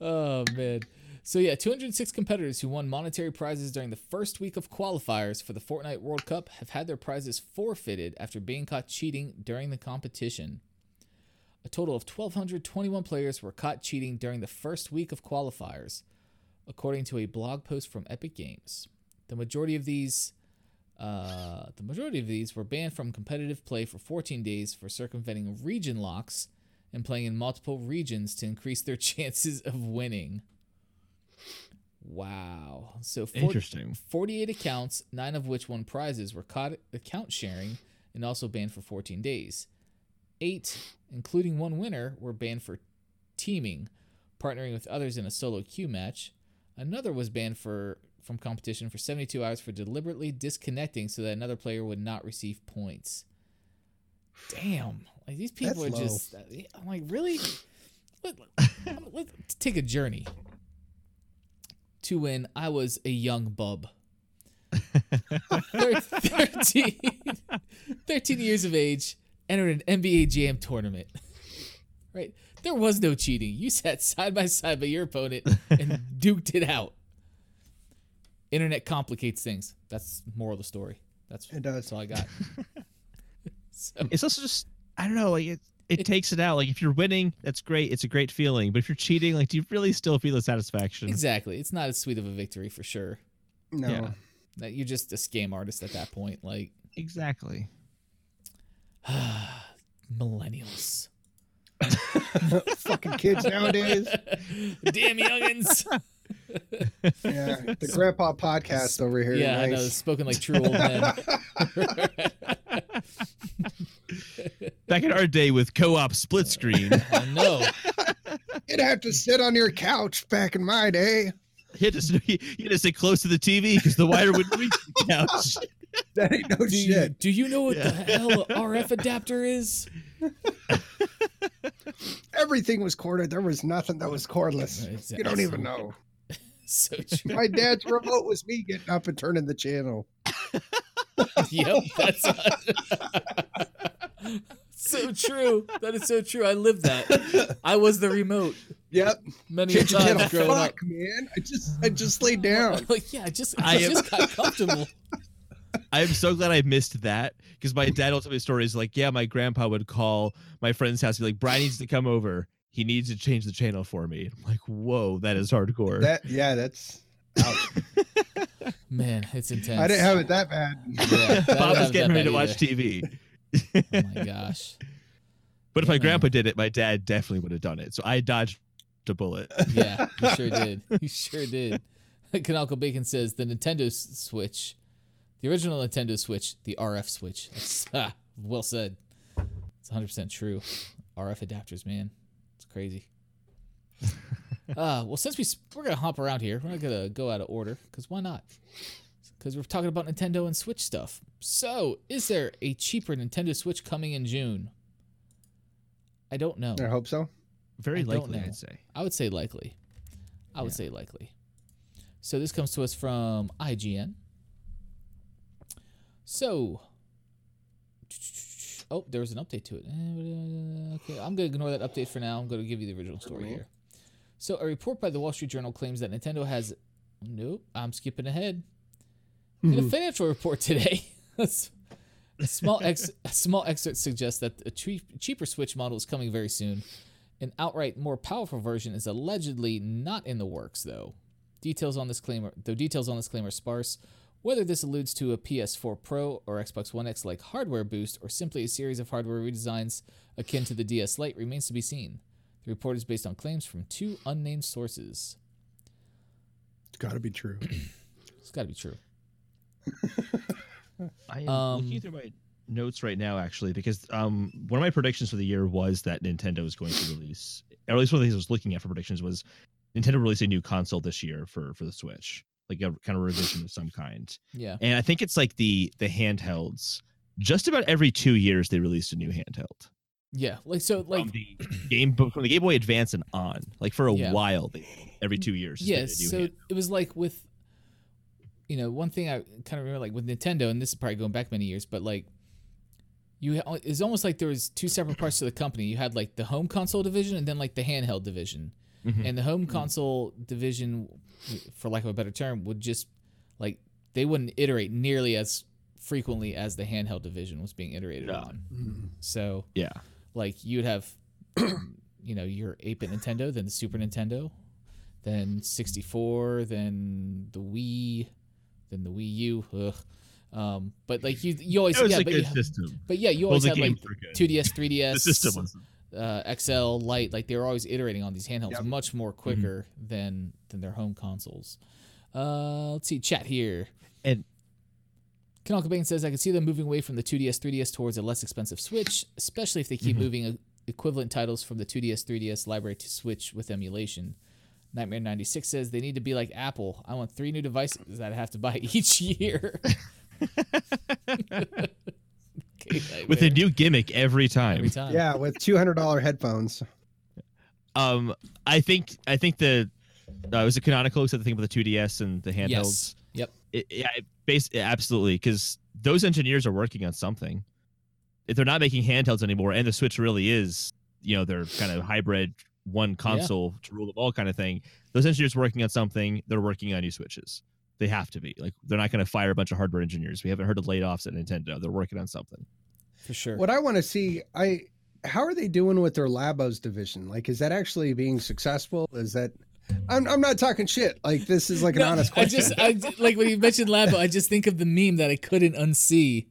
A: oh, man. So, yeah, 206 competitors who won monetary prizes during the first week of qualifiers for the Fortnite World Cup have had their prizes forfeited after being caught cheating during the competition. A total of 1,221 players were caught cheating during the first week of qualifiers, according to a blog post from Epic Games. The majority of these, uh, the majority of these were banned from competitive play for 14 days for circumventing region locks and playing in multiple regions to increase their [laughs] chances of winning. Wow! So 40,
C: Interesting.
A: 48 accounts, nine of which won prizes, were caught account sharing and also banned for 14 days. Eight, including one winner, were banned for teaming, partnering with others in a solo queue match. Another was banned for from competition for 72 hours for deliberately disconnecting so that another player would not receive points. Damn, like these people
B: That's
A: are
B: low.
A: just. Uh, I'm like, really? Let, let, let's take a journey to when I was a young bub. [laughs] 13, 13 years of age, entered an NBA Jam tournament. Right? There was no cheating. You sat side by side by your opponent and [laughs] duked it out. Internet complicates things. That's the moral of the story. That's,
B: It does.
A: that's all I got. [laughs] so,
C: It's also just I don't know, like it, it,
A: It-
C: takes it out. Like if you're winning, that's great. It's a great feeling. But if you're cheating, like do you really still feel the satisfaction?
A: Exactly. It's not as sweet of a victory for sure.
B: No.
C: Yeah.
A: That you're just a scam artist at that point. Like
C: Exactly. [sighs]
A: millennials. [laughs]
B: Fucking kids nowadays. [laughs]
A: Damn youngins.
B: Yeah. The grandpa podcast over here.
A: yeah, I know. Spoken like true old men. [laughs]
C: Back in our day with co-op split screen, [laughs]
A: I know.
B: You'd have to sit on your couch back in my day.
C: you had to you had to sit close to the TV because the wire wouldn't reach the couch. [laughs]
B: That ain't no
A: Do you,
B: shit.
A: do you know what
C: Yeah.
A: the hell a RF adapter is?
B: Everything was corded. There was nothing that was cordless.
A: It's
B: You don't even know. [laughs]
A: So true.
B: My dad's remote was me getting up and turning the channel.
A: yep, that's [laughs] so true. That is so true. I lived that. I was the remote
B: Yep.
A: many a
B: Change the channel.
A: times growing up.
B: Fuck, man. I just I just laid [laughs] down.
A: Like, yeah, I just I,
C: I am-
A: just got comfortable. [laughs]
C: I'm so glad I missed that because my dad will tell me stories like, yeah, my grandpa would call my friend's house be like, Brian needs to come over. He needs to change the channel for me. I'm like, whoa, that is hardcore.
B: That yeah, that's ouch.
A: Man, it's intense.
B: I didn't have it that bad.
A: Yeah,
C: Bob was getting
A: that
C: ready to
A: bad
C: watch TV.
A: Oh my [laughs] gosh.
C: But if my grandpa did it, my dad definitely would have done it. So I dodged a bullet.
A: Yeah, you [laughs] sure did. You sure did. [laughs] Canonical Bacon says the Nintendo Switch, the original Nintendo Switch, the RF Switch. Ah, well said. It's 100% true. RF adapters, man. It's crazy. uh, well, since we we're gonna hop around here, we're not gonna go out of order because why not? Because we're talking about Nintendo and Switch stuff. So, is there a cheaper Nintendo Switch coming in June? I don't know.
B: I hope so.
C: Very
A: I
C: likely. I'd say.
A: I would say likely. I would say likely. So this comes to us from IGN. So, oh, there was an update to it. Eh, Okay, I'm going to ignore that update for now. I'm going to give you the original story here. So, a report by the Wall Street Journal claims that Nintendo has. Nope, I'm skipping ahead. In a mm-hmm. financial report today, [laughs] a small ex, a small excerpt suggests that a cheap, cheaper Switch model is coming very soon. An outright more powerful version is allegedly not in the works, though. Details on this claim are, though details on this claim are sparse. Whether this alludes to a PS4 Pro or Xbox One X like hardware boost or simply a series of hardware redesigns akin to the DS Lite remains to be seen. The report is based on claims from two unnamed sources.
B: It's got to be true. [clears throat]
A: It's got to be true.
C: I am
A: Um,
C: looking through my notes right now, actually, because um, one of my predictions for the year was that Nintendo was going to release, or at least one of the things I was looking at for predictions was Nintendo release a new console this year for for the Switch, like a kind of revision of some kind.
A: Yeah.
C: And I think it's like the the handhelds. Just about every two years, they released a new handheld.
A: Yeah. Like so like
C: from the game from the Game Boy Advance and on, like for a
A: Yeah.
C: while, they, every two years. just
A: yeah,
C: made a new
A: so
C: hand-
A: it was like with you know, one thing I kind of remember like with Nintendo and this is probably going back many years, but like you ha- it's almost like there was two separate parts to the company. You had like the home console division and then like the handheld division.
C: Mhm.
A: And the home console division for lack of a better term would just like they wouldn't iterate nearly as frequently as the handheld division was being iterated
C: No.
A: on.
B: Mm.
A: So
C: yeah,
A: like you'd have [clears throat] you know your 8-bit nintendo then the super nintendo then 64 then the wii then the wii u ugh. Um, but like you you always
C: it was
A: yeah
C: a
A: but,
C: good
A: you,
C: system.
A: but yeah you always had like
C: games were good.
A: 2ds 3ds
C: The system was
A: uh, XL, Lite, like they were always iterating on these handhelds
B: Yep.
A: much more quicker than than their home consoles. Uh, let's see, chat here.
C: And-
A: Canal Cobain says I can see them moving away from the 2DS, 3DS towards a less expensive Switch, especially if they keep
C: Mhm.
A: moving uh, equivalent titles from the 2DS, 3DS library to Switch with emulation. Nightmare 96 says they need to be like Apple. I want three new devices that I have to buy [laughs] each year. [laughs] Okay,
C: with a new gimmick every time.
A: every time.
B: Yeah, with two hundred dollar headphones.
C: Um, I think I think the uh, was a Canonical who said the thing about the 2DS and the handhelds.
A: Yes. Yep.
C: It, yeah, it base absolutely because those engineers are working on something. If they're not making handhelds anymore, and the Switch really is, you know, their kind of hybrid one console to rule them all kind of thing. Those engineers working on something. They're working on new Switches. They have to be like they're not going to fire a bunch of hardware engineers. We haven't heard of layoffs at Nintendo. They're working on something.
A: For sure.
B: What I want to see, I how are they doing with their Labos division? Like, is that actually being successful? Is that I'm I'm not talking shit. Like this is like an
A: No,
B: honest
A: I
B: question.
A: just, I like when you mentioned Labo, I just think of the meme that I couldn't unsee,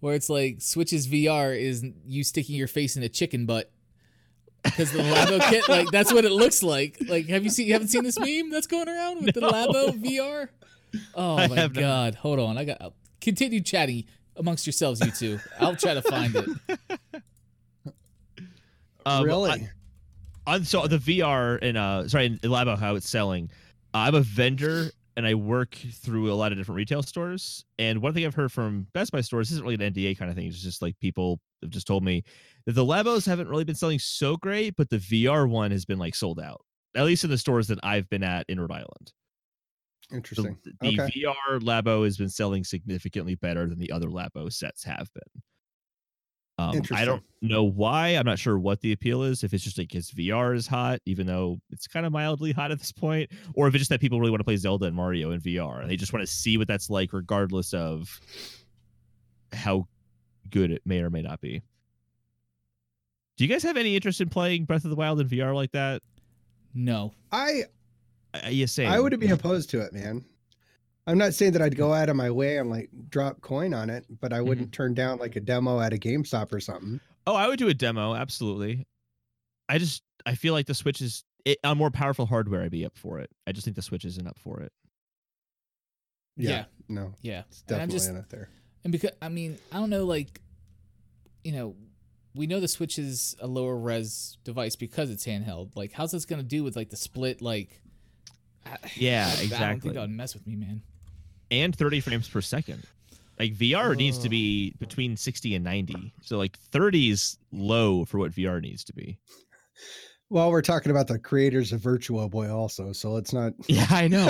A: where it's like Switch's VR is you sticking your face in a chicken butt because the Labo kit, like that's what it looks like. Like, have you seen? You haven't seen this meme that's going around with the Labo VR? Oh
C: I
A: my
C: have not.
A: god! Hold on, I got. I'll continue chatting amongst yourselves, you two. I'll try to find it.
C: Um,
B: really?
C: I- on so the VR and uh sorry in Labo how it's selling. I'm a vendor and I work through a lot of different retail stores. And one thing I've heard from Best Buy stores isn't really an NDA kind of thing. It's just like people have just told me that the Labos haven't really been selling so great, but the VR one has been like sold out. At least in the stores that I've been at in Rhode Island.
B: Interesting.
C: the
B: Okay.
C: VR Labo has been selling significantly better than the other Labo sets have been. Um, I don't know why. I'm not sure what the appeal is. If it's just like his VR is hot, even though it's kind of mildly hot at this point, or if it's just that people really want to play Zelda and Mario in VR and they just want to see what that's like, regardless of how good it may or may not be. Do you guys have any interest in playing Breath of the Wild in VR like that?
A: No,
B: I
C: Uh, you say
B: I wouldn't be opposed to it, man. I'm not saying that I'd go out of my way and like drop coin on it, but I wouldn't turn down like a demo at a GameStop or something.
C: Oh, I would do a demo, absolutely. I just I feel like the Switch is it, on more powerful hardware. I'd be up for it. I just think the Switch isn't up for it.
A: Yeah.
B: No,
A: yeah,
B: it's definitely
A: just-
B: not there.
A: And because I mean, I don't know, like, you know, we know the Switch is a lower res device because it's handheld. Like, how's this gonna do with like the split? Like, [sighs]
C: Yeah,
A: I, I don't think that would mess with me, man.
C: And 30 frames per second. Like VR needs to be between 60 and 90. So like 30 is low for what VR needs to be.
B: Well, we're talking about the creators of Virtual Boy also, so let's not. [laughs]
C: Yeah, I know.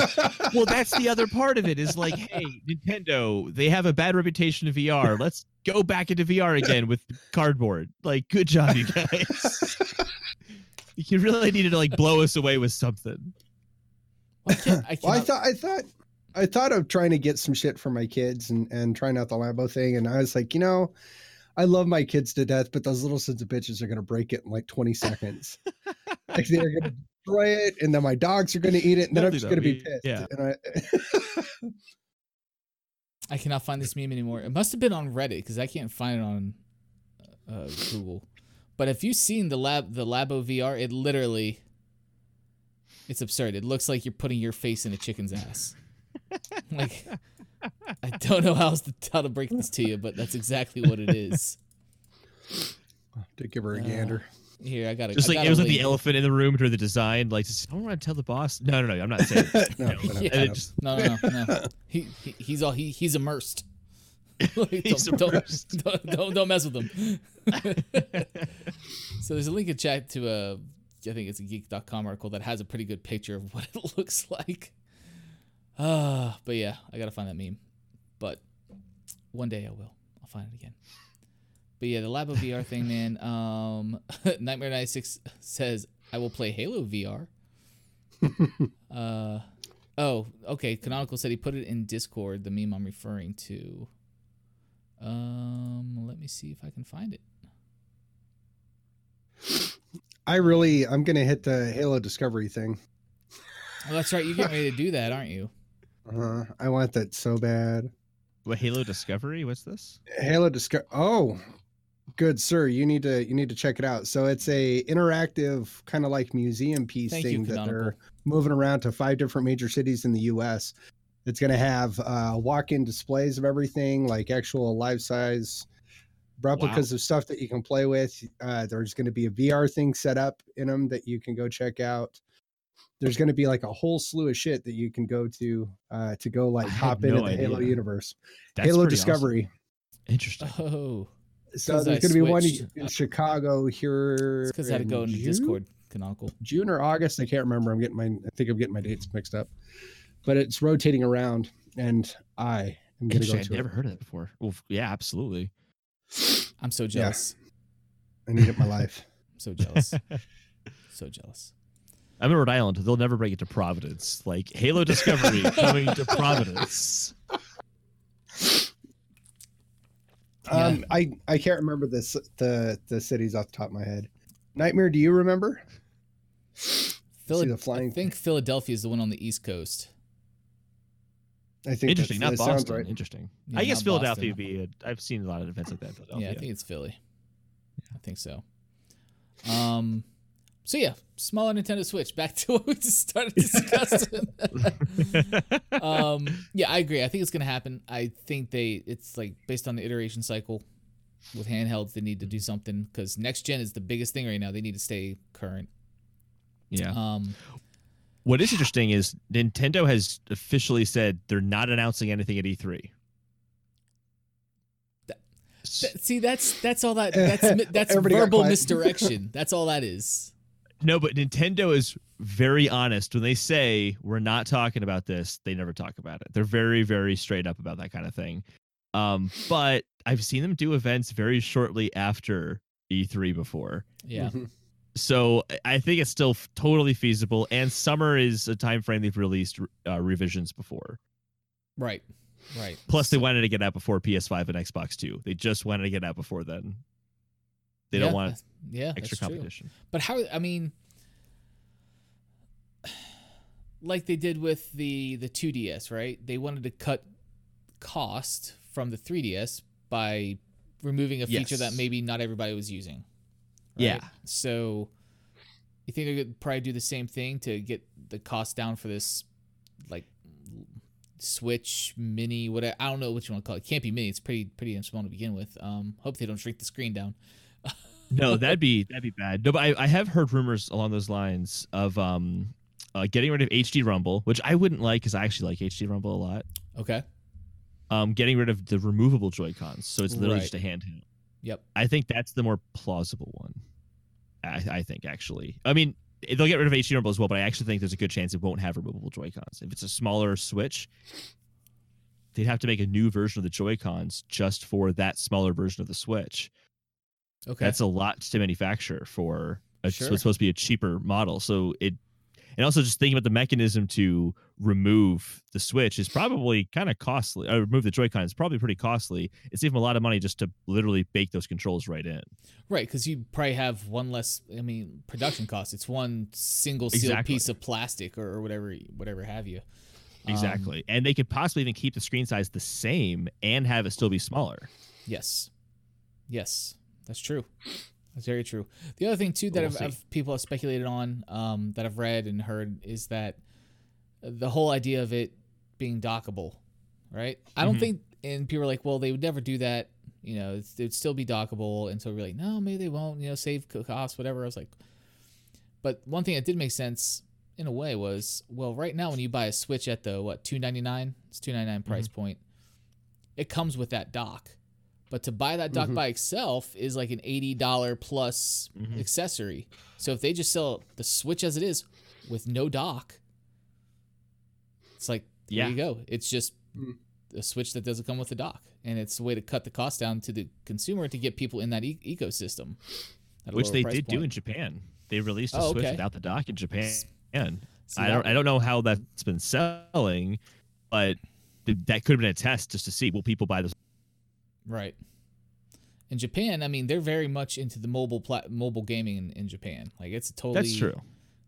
C: well, [laughs] that's the other part of it is like, hey, Nintendo, they have a bad reputation in VR. Let's go back into VR again with cardboard. Like, good job, you guys. [laughs] you really needed to like blow us away with something.
A: Well, I, can't, I,
B: Well, I thought I thought I thought of trying to get some shit for my kids and and trying out the Labo thing, and I was like, you know, I love my kids to death, but those little sons of bitches are gonna break it in like 20 seconds. [laughs] like they're gonna destroy it, and then my dogs are gonna eat it, and then I'm just gonna be
C: that.
B: pissed.
C: Yeah.
B: And I,
A: I cannot find this meme anymore. It must have been on Reddit because I can't find it on uh, Google. But if you've seen the lab, the Labo VR, it literally, it's absurd. It looks like you're putting your face in a chicken's ass. [laughs] like, I don't know how else to, how to break this to you, but that's exactly what it is. [laughs]
B: to give her a
A: Uh,
B: gander.
A: Here, I got to
C: Just like it was like the elephant in the room during the design. Like, I don't want to tell the boss. No, no, no. I'm not saying. [laughs]
B: no,
C: no.
B: no, no,
A: Yeah.
C: And it
B: no.
C: just-
A: No, no, no, no. He, he he's all he he's immersed. [laughs] Like,
C: He's
A: don't, don't-
C: immersed.
A: Don't, don't don't mess with him. so there's a link in chat to a I think it's a geek.com article that has a pretty good picture of what it looks like. Uh, but yeah, I gotta find that meme. But one day I will. I'll find it again. But yeah, the Labo VR thing, man. Um, [laughs] Nightmare 96 says I will play Halo VR. [laughs] Uh, oh, okay. Canonical said he put it in Discord. The meme I'm referring to. Um, let me see if I can find it.
B: I really, I'm gonna hit the Halo Discovery thing.
A: Oh, that's right. You're getting ready to do that, aren't you?
B: Uh, I want that so bad.
C: What Halo Discovery? What's this?
B: Halo Discover. Oh, good sir, you need to you need to check it out. So it's a interactive kind of like museum piece
A: Thank you,
B: thing that they're moving around to five different major cities in the U.S. It's going to have uh, walk-in displays of everything, like actual life-size replicas of stuff that you can play with. Uh, there's going to be a VR thing set up in them that you can go check out. There's going to be like a whole slew of shit that you can go to uh, to go like
C: I had
B: hop
C: no
B: into the Halo universe.
C: That's
B: Halo
C: pretty awesome.
B: Discovery.
C: Interesting.
A: Oh,
B: So
A: 'cause
B: there's going to be one
A: switched.
B: in Chicago here.
A: it's because I had to go into
B: June?
A: Discord. Canonical.
B: June or August. I can't remember. I'm getting my. I think I'm getting my dates mixed up. But it's rotating around, and I am going to go to
C: I've never
B: it.
C: heard of that before. Well, yeah, absolutely.
A: I'm so jealous.
B: I need it my life. [laughs]
A: I'm so jealous. [laughs] so jealous.
C: I'm in Rhode Island. They'll never bring it to Providence. Like Halo Discovery [laughs] coming to Providence.
B: Um, I I can't remember this the the cities off the top of my head. Nightmare, do you remember?
A: Phila-
B: the flying-
A: I think Philadelphia is the one on the East Coast.
B: I think
C: Interesting, not
B: that's- that sounds
C: Boston.
B: right.
C: Interesting.
A: Yeah,
C: I guess Philadelphia
A: Boston.
C: would be. A, I've seen a lot of events like that in Philadelphia.
A: Yeah, I think it's Philly. I think so. Um, so yeah, smaller Nintendo Switch. Back [laughs] to what we just started discussing. [laughs] um, yeah, I agree. I think it's gonna happen. I think they it's like based on the iteration cycle with handhelds, they need to do something because next gen is the biggest thing right now. They need to stay current.
C: yeah.
A: Um,
C: What is interesting is Nintendo has officially said they're not announcing anything at E E3.
A: That-
C: S-
A: th- see, that's that's all that [laughs] that's mi- that's
B: Everybody
A: verbal misdirection. That's all that is.
C: No, but Nintendo is very honest when they say we're not talking about this. They never talk about it. They're very, very straight up about that kind of thing. Um, but I've seen them do events very shortly after E3 before.
A: Yeah.
B: Mhm.
C: So I- I think it's still f- totally feasible. And summer is a time frame they've released uh, revisions before.
A: Right. Right.
C: Plus, they wanted to get out before PS5 and Xbox 2. They just wanted to get out before then. They
A: Yeah,
C: don't want
A: yeah
C: extra
A: that's true.
C: competition.
A: But how? I mean, like they did with the the 2DS, right? They wanted to cut cost from the 3DS by removing a feature that maybe not everybody was using. right?
C: Yeah.
A: So you think they could probably do the same thing to get the cost down for this, like Switch Mini, whatever. I don't know what you want to call it. it can't be mini. It's pretty pretty small to begin with. Um, hope they don't shrink the screen down.
C: No, that'd be that'd be bad. No, but I, I have heard rumors along those lines of um uh, getting rid of HD Rumble, which I wouldn't like because I actually like HD Rumble a lot.
A: Okay.
C: Um, getting rid of the removable Joy Cons, so it's literally
A: Right.
C: just a handheld.
A: Yep.
C: I think that's the more plausible one. I, I think actually. I mean, they'll get rid of HD Rumble as well, but I actually think there's a good chance it won't have removable Joy Cons. If it's a smaller Switch, they'd have to make a new version of the Joy Cons just for that smaller version of the Switch.
A: Okay.
C: That's a lot to manufacture for a,
A: Sure.
C: what's supposed to be a cheaper model. So it, and also just thinking about the mechanism to remove the Switch is probably kind of costly. Or remove the Joy-Con is probably pretty costly. It's even a lot of money just to literally bake those controls right in.
A: Right, because you probably have one less. I mean, production cost. It's one single sealed
C: Exactly.
A: piece of plastic or, or whatever, whatever have you. Um,
C: Exactly. and they could possibly even keep the screen size the same and have it still be smaller.
A: yes, yes, that's true. That's very true. The other thing too that
C: We'll
A: I've. I've, people have speculated on, um, that I've read and heard, is that the whole idea of it being dockable, right? I don't
C: Mhm.
A: think, and people are like, well, they would never do that. You know, it's, it'd still be dockable, and so we're like, no, maybe they won't. You know, save costs, whatever. I was like, but one thing that did make sense in a way was, well, right now when you buy a Switch at the what two ninety nine, it's two ninety nine price point. It comes with that dock, but to buy that dock
B: Mhm.
A: by itself is like an eighty dollar plus
C: Mhm.
A: accessory. So if they just sell the Switch as it is with no dock, it's like there
C: Yeah.
A: you go. It's just
B: Mm.
A: a Switch that doesn't come with a dock, and it's a way to cut the cost down to the consumer to get people in that e- ecosystem.
C: which they
A: price
C: did do in Japan. They released a
A: Oh,
C: Switch
A: okay.
C: without the dock in Japan.
A: See,
C: I don't I don't know how that's been selling, but th- that could have been a test just to see will people buy this.
A: Right. In Japan, I mean, they're very much into the mobile plat- mobile gaming in, in Japan. Like it's a totally
C: That's true.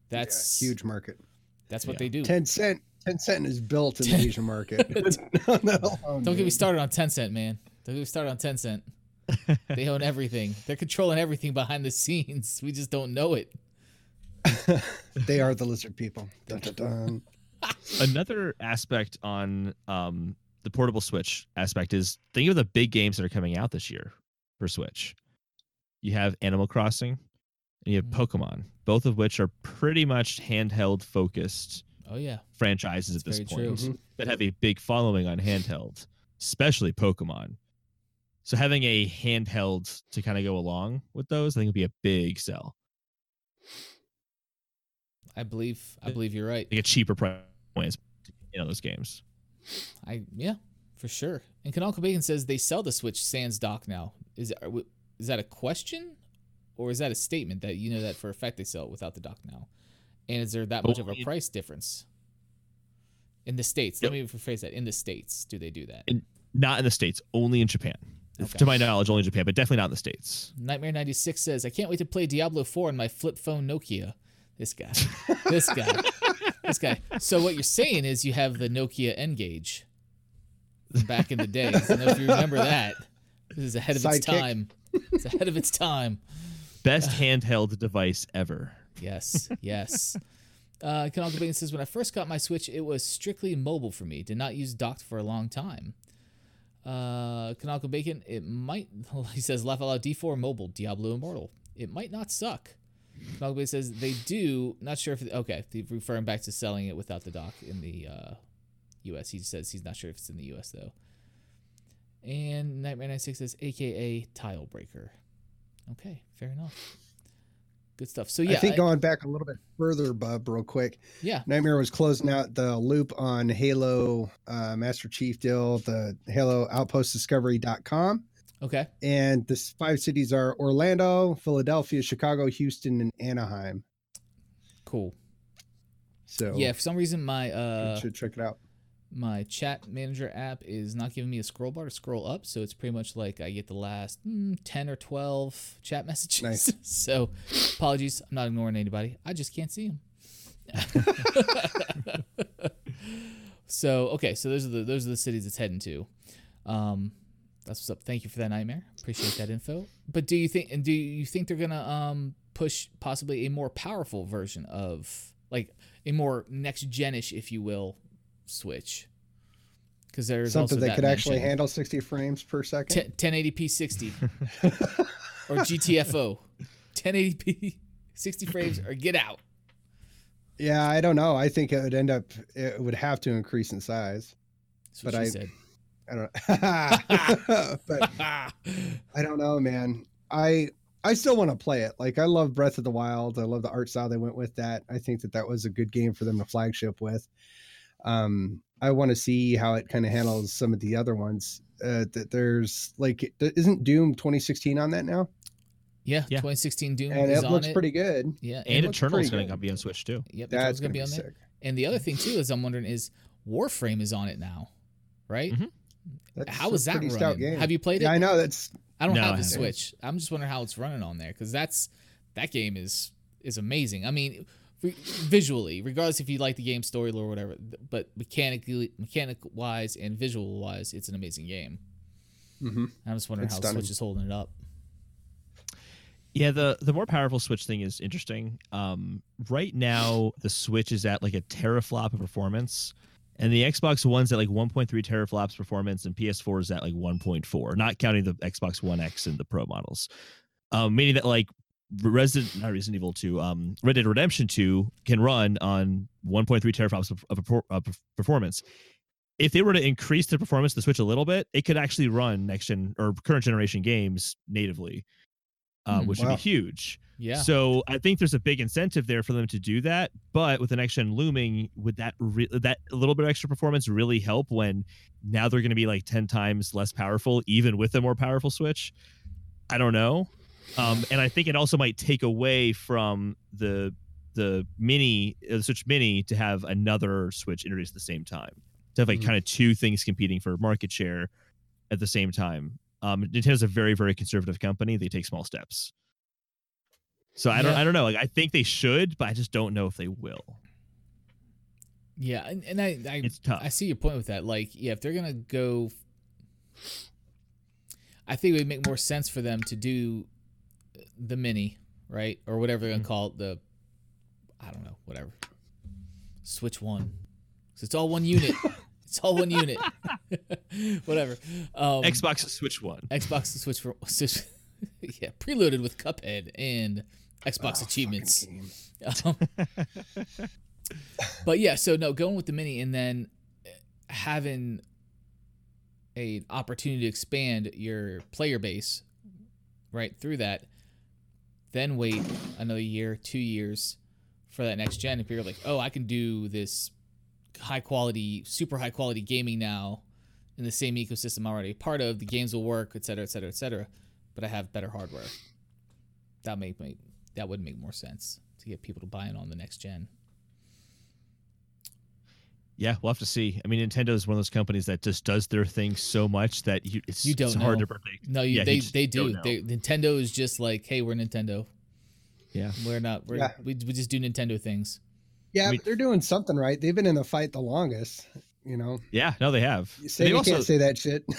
A: That's
B: Yeah, huge market.
A: That's what
C: Yeah.
A: they do.
B: Tencent. Ten cent is built in the Asian market.
A: No, [laughs] no, [laughs] Don't get me started on Tencent, man. Don't get me started on Tencent. [laughs] they own everything. They're controlling everything behind the scenes. We just don't know it.
B: they are the lizard people. Dun, dun, dun.
C: Another aspect on um, the portable Switch aspect is think of the big games that are coming out this year for Switch. You have Animal Crossing and you have
A: Mhm.
C: Pokemon, both of which are pretty much handheld focused
A: Oh yeah,
C: franchises at this point.
B: Mhm.
C: that have a big following on handheld, especially Pokemon. So having a handheld to kind of go along with those, I think would be a big sell.
A: I believe. I believe you're right.
C: Like a cheaper price points, you know, those games.
A: I yeah, for sure. And Kanal Bacon says they sell the Switch Sans dock now. Is is that a question, or is that a statement that you know that for a fact they sell it without the dock now? And is there that much of a price difference in the states? Let me rephrase that. In the states, do they do that?
C: In- Not in the states, only in Japan.
A: Okay.
C: To my knowledge, only in Japan, but definitely not in the states.
A: Nightmare ninety six says, "I can't wait to play Diablo four on my flip phone Nokia." This guy, this guy, [laughs] this guy. So what you're saying is you have the Nokia N-Gage back in the day. I don't know if you remember that. This is ahead of its
B: Sidekick.
A: time. It's ahead of its time.
C: Best handheld device ever.
A: Yes, yes. Uh, Canal Bacon says, when I first got my Switch, it was strictly mobile for me. Did not use docked for a long time. Uh, Canal Bacon, it might, [laughs] he says, laugh out loud, D4 mobile, Diablo Immortal. It might not suck. Bacon says, they do, not sure if, okay, they're referring back to selling it without the dock in the uh, US. He says he's not sure if it's in the US, though. And Nightmare 96 says, AKA Tile Breaker. Okay, fair enough. Good stuff. So, yeah.
B: I think
A: I-
B: going back a little bit further, Bub, real quick.
A: yeah.
B: Nightmare was closing out the loop on Halo uh, Master Chief deal, the Halo Outpost Discovery.com.
A: Okay.
B: And the five cities are Orlando, Philadelphia, Chicago, Houston, and Anaheim.
A: Cool.
B: So
A: Yeah, for some reason my uh
B: should check it out.
A: my chat manager app is not giving me a scroll bar to scroll up, so it's pretty much like I get the last mm, 10 or 12 chat messages.
B: Nice. [laughs]
A: so, apologies, I'm not ignoring anybody. I just can't see them. [laughs] [laughs] so, okay, so those are the those are the cities it's heading to. Um that's what's up. Thank you for that nightmare. Appreciate that info. But do you think and do you think they're going to um push possibly a more powerful version of like a more next genish if you will switch? Cuz there's
B: Something
A: also
B: that
A: that
B: could actually handle 60 frames per second.
A: 10- 1080p 60 [laughs] or GTFO. 1080p 60 frames or get out.
B: yeah, I don't know. I think it would end up, it would have to increase in size.
A: That's what
B: But
A: she
B: I-
A: said.
B: I don't [laughs] but [laughs] I don't know, man. I I still want to play it. Like I love Breath of the Wild. I love the art style they went with that. I think that that was a good game for them to flagship with. Um, I want to see how it kind of handles some of the other ones. Uh, that there's like, isn't Doom 2016 on that now?
A: yeah,
C: Yeah.
A: 2016 Doom
B: And
A: is
B: it
A: on
B: looks
A: it.
B: pretty good.
A: Yeah,
C: And
B: looks
C: Eternal's going to be on Switch too.
A: Yep,
B: That's
A: Eternal's gonna
B: gonna
A: be
B: be
A: on there.
B: sick.
A: And the other thing too is I'm wondering is Warframe is on it now, right?
C: Mhm.
B: That's
A: How
B: a
A: that
B: pretty
A: running?
B: stout game.
A: Have you played it?
B: Yeah, I know that's
A: I don't
C: No, I
A: have the
C: haven't.
A: Switch. I'm just wondering how it's running on there because that's that game is is amazing. I mean, re- visually, regardless if you like the game story or whatever, but mechanically, mechanic wise and visual wise, it's an amazing game.
B: mhm.
A: I'm just wondering
B: It's
A: how
B: stunning.
A: Switch is holding it up.
C: Yeah, the the more powerful Switch thing is interesting. Um, right now, the Switch is at like a teraflop of performance, and the Xbox One's at like 1.3 teraflops performance, and PS4 is at like 1.4, not counting the Xbox One X and the Pro models. Um, meaning that like Resident, not Resident Evil 2, um, Red Dead Redemption 2 can run on 1.3 teraflops of, of, of performance. If they were to increase the performance of the Switch a little bit, it could actually run next gen or current generation games natively, uh,
A: Hmm,
C: which would be huge.
A: Yeah.
C: So I think there's a big incentive there for them to do that. But with the next gen looming, would that re- that little bit of extra performance really help when now they're going to be like ten times less powerful, even with a more powerful Switch? I don't know. Um, and I think it also might take away from the the mini uh, the Switch Mini to have another Switch introduced at the same time. To have like
B: Mhm.
C: kind of two things competing for market share at the same time. Um, Nintendo's a very very conservative company. They take small steps. So I don't
A: Yeah.
C: I don't know. Like I think they should, but I just don't know if they will.
A: yeah, and, and I I,
C: It's tough.
A: I see your point with that. Like, yeah, if they're gonna go, I think it would make more sense for them to do the mini, right, or whatever they're gonna
C: Mhm.
A: call it. The, I don't know, whatever. Switch one, 'Cause it's all one unit. [laughs] it's all one unit. [laughs] whatever. Um,
C: Xbox Switch One.
A: Xbox Switch for Switch, [laughs] yeah, preloaded with Cuphead and Xbox
B: Oh,
A: achievements. Um, but yeah, so no, going with the mini and then having a opportunity to expand your player base right through that, then wait another year, two years for that next gen. If you're like, oh, I can do this high quality, super high quality gaming now in the same ecosystem I'm already part of, the games will work, et cetera, et cetera, et cetera. But I have better hardware. That make me that would make more sense to get people to buy in on the next gen.
C: Yeah, we'll have to see. I mean, Nintendo is one of those companies that just does their thing so much that you, it's,
A: You don't
C: it's hard
A: know.
C: to predict.
A: No, you,
C: Yeah,
A: they
C: you
A: they
C: don't
A: do.
C: know.
A: They, Nintendo is just like, hey, we're Nintendo.
C: Yeah.
A: We're not. We're,
B: Yeah.
A: we we just do Nintendo things.
B: Yeah,
C: I mean-
B: but they're doing something right. They've been in the fight the longest. You know,
C: Yeah, no, they have.
B: Sega
C: They've also,
B: can't say that shit. [laughs]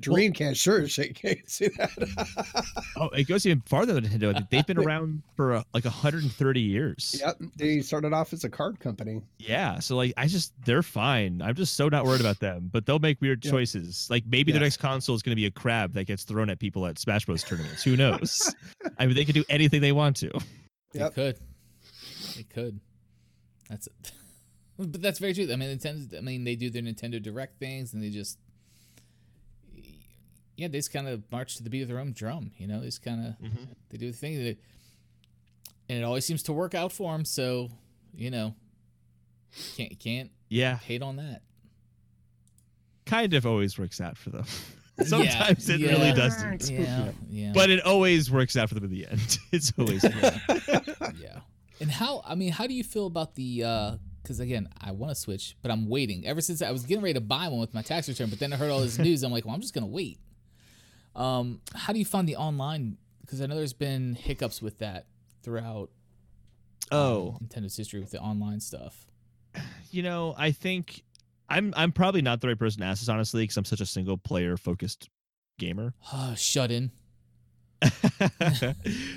B: Dreamcast sure as shit can't say that. [laughs]
C: oh, it goes even farther than Nintendo. They've been [laughs] around for uh, like 130 years.
B: yep, they started off as a card company.
C: Yeah, so like I just they're fine. I'm just so not worried about them, but they'll make weird
B: Yeah.
C: choices. Like maybe the
B: Yeah.
C: next console is going to be a crab that gets thrown at people at Smash Bros tournaments. Who knows? I mean, they could do anything they want to.
A: They could. They could. That's it. [laughs] but that's very true. I mean, Nintendo. I mean, they do their Nintendo Direct things, and they just, yeah, they just kind of march to the beat of their own drum. You know, they just kind of mm-hmm. they do the thing, that, and it always seems to work out for them. So, you know, can't can't
C: Yeah,
A: hate on that.
C: kind of always works out for them. [laughs] Sometimes it
A: yeah.
C: really doesn't.
A: Yeah, yeah,
C: But it always works out for them in the end. [laughs] It's always
A: yeah. And how? I mean, how do you feel about the? uh Because again, I want to switch, but I'm waiting. Ever since I was getting ready to buy one with my tax return, but then I heard all this [laughs] news. I'm like, well, I'm just gonna wait. Um, how do you find the online? Because I know there's been hiccups with that throughout. um,
C: Oh,
A: Nintendo's history with the online stuff.
C: you know, I think I'm I'm probably not the right person to ask this honestly because I'm such a single player focused gamer. [sighs]
A: Shut in. [laughs]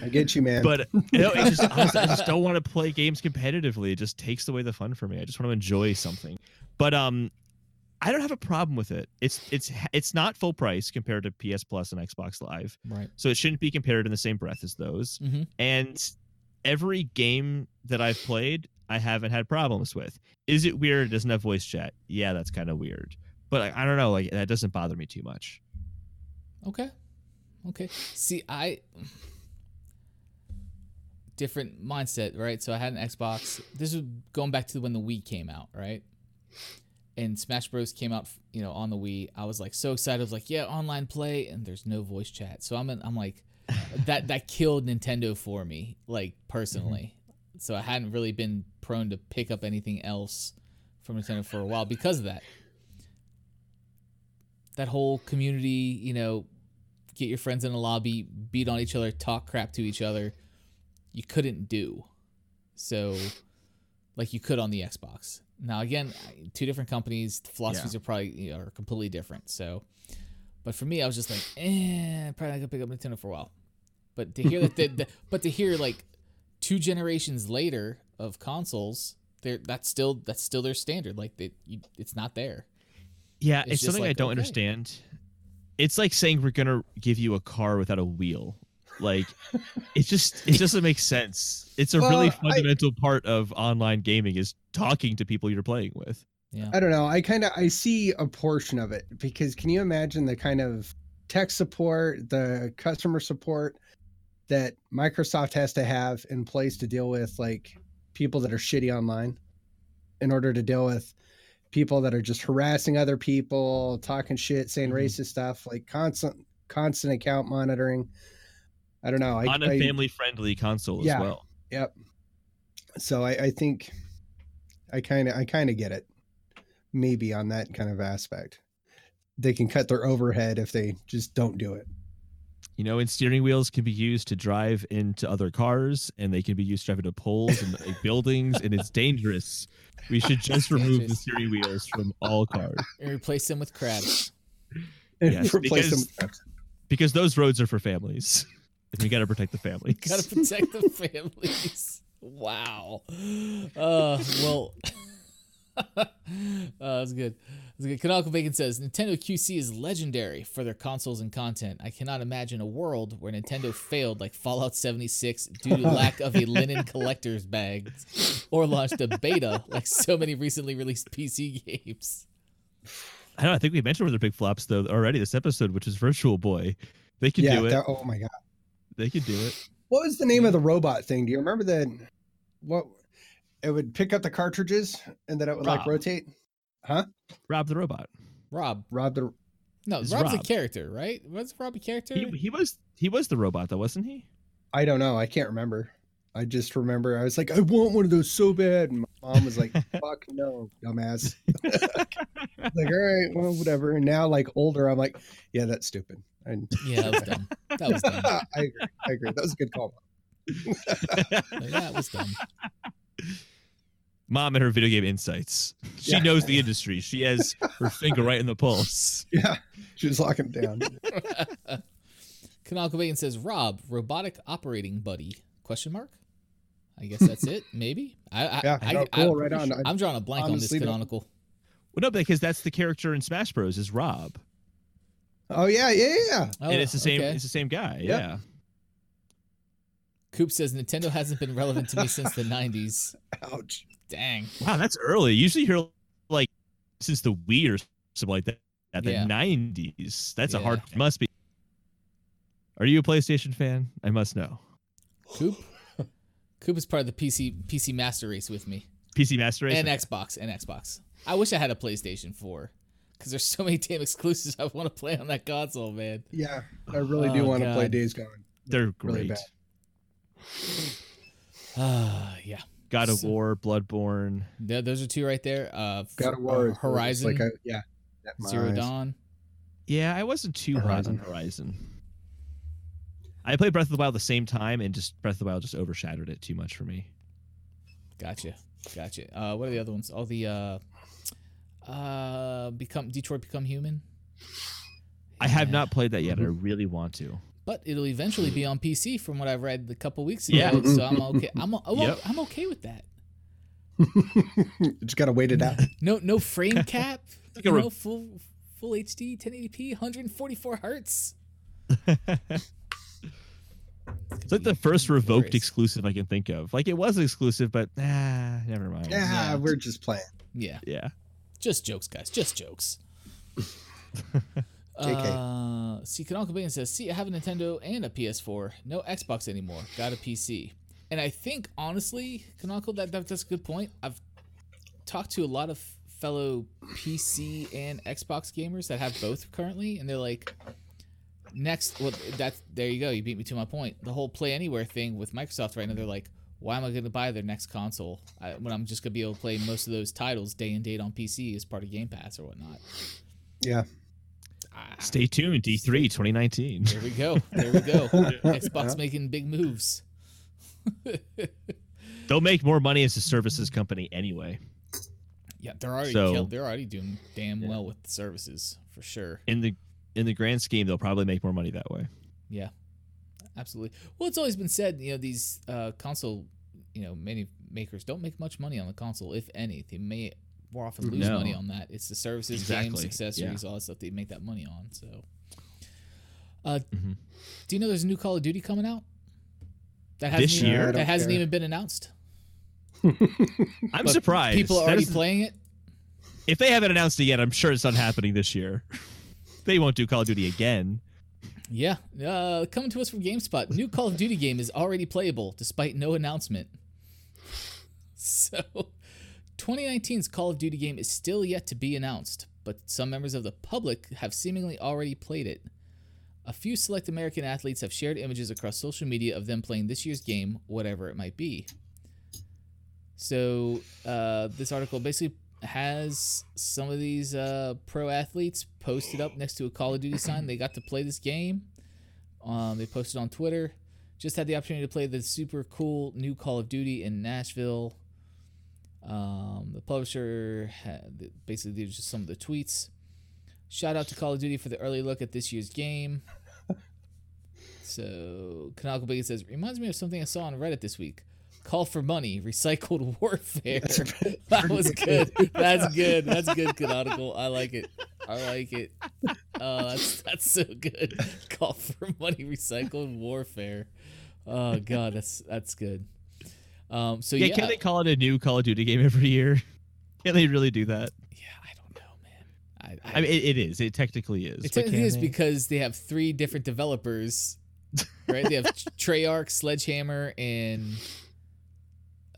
B: I get you, man.
C: but [laughs] you know, just, honestly, I just don't want to play games competitively. It just takes away the fun for me. I just want to enjoy something. But um, I don't have a problem with it. It's it's it's not full price compared to PS Plus and Xbox Live,
A: Right.
C: so it shouldn't be compared in the same breath as those.
A: Mm-hmm.
C: And every game that I've played, I haven't had problems with. Is it weird? It doesn't have voice chat. Yeah, that's kind of weird. But I, I don't know. Like that doesn't bother me too much.
A: Okay. Okay. See, I different mindset, right? So I had an Xbox. This was going back to when the Wii came out, right? And Smash Bros came out, you know, on the Wii. I was like so excited. I was like, yeah, online play, and there's no voice chat. So I'm, in, I'm like, that that killed Nintendo for me, like personally. Mm-hmm. So I hadn't really been prone to pick up anything else from Nintendo for a while because of that. That whole community, you know, get your friends in a lobby, beat on each other, talk crap to each other, you couldn't do. So, like you could on the Xbox. Now, again, two different companies, the philosophies are probably you know, are completely different. So, but for me, I was just like, eh, probably not gonna pick up Nintendo for a while. But to hear that, the, the, [laughs] but to hear like two generations later of consoles, there that's still that's still their standard. Like they, you, it's not there.
C: Yeah,
A: It's
C: it's, something I don't
A: okay.
C: understand. It's like saying we're gonna give you a car without a wheel. Like it just it [laughs] doesn't make sense. It's a really
B: Well, I-
C: fundamental part of online gaming is talking to people you're playing with.
A: Yeah.
B: I don't know. I kind of I see a portion of it because can you imagine the kind of tech support, the customer support that Microsoft has to have in place to deal with like people that are shitty online in order to deal with people that are just harassing other people, talking shit, saying
C: Mhm.
B: racist stuff, like constant constant account monitoring. I don't know. I,
C: on a
B: I-
C: family friendly console
B: Yeah.
C: as well.
B: Yep. So I, I think I kind of I kind of get it. Maybe on that kind of aspect, they can cut their overhead if they just don't do it.
C: You know, and steering wheels can be used to drive into other cars and they can be used to drive into poles and like, buildings and it's dangerous. We should [laughs] just remove the
A: Dangerous.
C: steering wheels from all cars [laughs]
A: And replace them with crabs. [laughs]
C: Yes,
B: replace them
C: because-
B: with trucks.
C: because those roads are for families. And we got to protect the families.
A: Gotta protect the families. Wow. Uh, well, uh, that's good. That's good. Canonical Bacon says Nintendo QC is legendary for their consoles and content. I cannot imagine a world where Nintendo failed like Fallout 76 due to [laughs] lack of a linen collector's bag, or launched a beta like so many recently released PC games.
C: I don't know. I think we mentioned one of their big flops though already this episode, which is Virtual Boy. They could
B: Yeah.
C: do it.
B: that- oh my god.
C: They could do it.
B: What was the name of the robot thing? Do you remember that? what? It would pick up the cartridges and then it would like rotate. Huh?
C: Rob the robot.
A: Rob,
B: Rob the.
A: no,
C: It's
A: Rob's a character, right? Was Rob a character?
C: He, he was he was the robot though, wasn't he?
B: I don't know. I can't remember. I just remember I was like, I want one of those so bad. And my mom was like, [laughs] fuck no, dumbass. [laughs] like, all right, well, whatever. And now, like older, I'm like, yeah, that's stupid. And
A: Yeah, that was [laughs] dumb. That was dumb.
B: I agree. I agree. That was a good call.
A: Like, that was dumb.
C: Mom and her video game insights. She
B: Yeah.
C: knows the industry. She has her finger right in the pulse. [laughs]
B: Yeah, she's locking down. [laughs]
A: Canonical Bacon says, Rob, robotic operating buddy? Question mark. I guess that's it. [laughs] Maybe. I, I,
B: Yeah,
A: I,
B: no,
A: I,
B: cool, right on. I-
A: I'm drawing a blank on this
B: honestly don't-
A: canonical.
C: Well, no, because that's the character in Smash Bros. is Rob,
B: Oh yeah, yeah, yeah.
A: Oh,
C: and it's the same.
A: okay.
C: It's the same guy.
B: Yeah.
C: Yeah.
A: Coop says Nintendo hasn't been relevant to me since the 90s.
B: Ouch.
A: Dang.
C: Wow, that's early. Usually hear like since the Wii or something like that. At the
A: Yeah.
C: '90s. That's a hard. Must be. Are you a PlayStation fan? I must know.
A: Coop? Coop is part of the PC PC Master Race with me.
C: PC Master Race.
A: And Xbox. And Xbox. I wish I had a PlayStation 4. Because there's so many damn exclusives I want to play on that console, man.
B: Yeah, I really do
A: Oh,
B: want to play
A: God.
B: Days Gone.
C: They're
B: really
C: great.
B: bad.
A: Ah, [sighs] yeah.
C: God of
A: So-
C: War, Bloodborne.
A: There, those are two right there. Uh,
B: God of War,
A: uh, Horizon,
B: like a, yeah, yeah,
A: Zero
B: eyes.
A: Dawn.
C: Yeah, I wasn't too hot on
B: Horizon.
C: Horizon. I played Breath of the Wild at the same time, and just Breath of the Wild just overshadowed it too much for me.
A: Gotcha, gotcha. Uh, what are the other ones? Oh, the uh, uh, become Detroit Become Human.
C: I have not played that yet. I
B: Mm-hmm.
C: really want to.
A: But it'll eventually be on PC, from what I've read a couple weeks ago.
C: Yeah.
A: So I'm okay. I'm I'm,
C: Yep.
A: I'm okay with that. [laughs]
B: Just gotta wait it out. [laughs]
A: No no frame [laughs] cap.
C: like a
A: you
C: re-
A: full full HD, 1080p, 144 hertz.
C: It's like the first revoked
A: glorious.
C: exclusive I can think of. Like it was exclusive, but ah, never mind.
B: Yeah,
A: Yeah.
B: we're just playing.
A: Yeah,
C: Yeah.
A: just jokes, guys. Just jokes.
B: JK.
A: Uh, see, Canonical Bacon says, "See, I have a Nintendo and a PS4. No Xbox anymore. Got a PC." And I think honestly, Canonical, that, that that's a good point. I've talked to a lot of fellow PC and Xbox gamers that have both currently, and they're like, "Next, well, that's there you go. You beat me to my point. The whole Play Anywhere thing with Microsoft right now. They're like." Why am I going to buy their next console I, when I'm just going to be able to play most of those titles day and date on PC as part of Game Pass or whatnot?
B: Yeah.
C: Stay tuned, E3 2019.
A: There we go. There we go. [laughs] Xbox making big moves. [laughs]
C: They'll make more money as a services company anyway.
A: Yeah, they're already
C: So-
A: killed. They're already doing damn
C: Yeah.
A: well with the services for sure.
C: In the in the grand scheme, they'll probably make more money that way.
A: Yeah, absolutely. Well, it's always been said, you know, these uh, console, you know, many makers don't make much money on the console, if any. They may more often lose
C: No.
A: money on that. It's the services, games,
C: Exactly.
A: accessories, all that stuff they make that money on. So, uh,
C: Mhm.
A: do you know there's a new Call of Duty coming out? That hasn't
C: This
A: even,
C: year? I
A: that hasn't
B: care.
A: even been announced. [laughs]
C: I'm
A: But
C: surprised.
A: People are
C: That
A: already
C: is-
A: playing it.
C: If they haven't announced it yet, I'm sure it's not happening this year. [laughs] they won't do Call of Duty again.
A: Yeah, uh, coming to us from GameSpot. New Call of Duty game is already playable despite no announcement. [laughs] So, 2019's Call of Duty game is still yet to be announced, but some members of the public have seemingly already played it. A few select American athletes have shared images across social media of them playing this year's game, whatever it might be. So, uh, this article basically has some of these uh, pro athletes posted up next to a Call of Duty sign. They got to play this game. Um, they posted on Twitter. Just had the opportunity to play the super cool new Call of Duty in Nashville. Um, the publisher had basically these are just some of the tweets. Shout out to Call of Duty for the early look at this year's game. [laughs] So Canonical Bacon says reminds me of something I saw on Reddit this week. Call for money, recycled [laughs] warfare. [laughs] that was good. That's good. That's good, Canonical. I like it. I like it. Oh, that's that's so good. Call for money, recycled warfare. Oh god, that's that's good. Um, so
C: Yeah,
A: yeah,
C: can they call it a new Call of Duty game every year? [laughs] Can they really do that?
A: yeah, I don't know, man. I, I,
C: I mean, it, it is. It technically is.
A: it technically is
C: they?
A: because they have three different developers, [laughs] right? they have Treyarch, Sledgehammer, and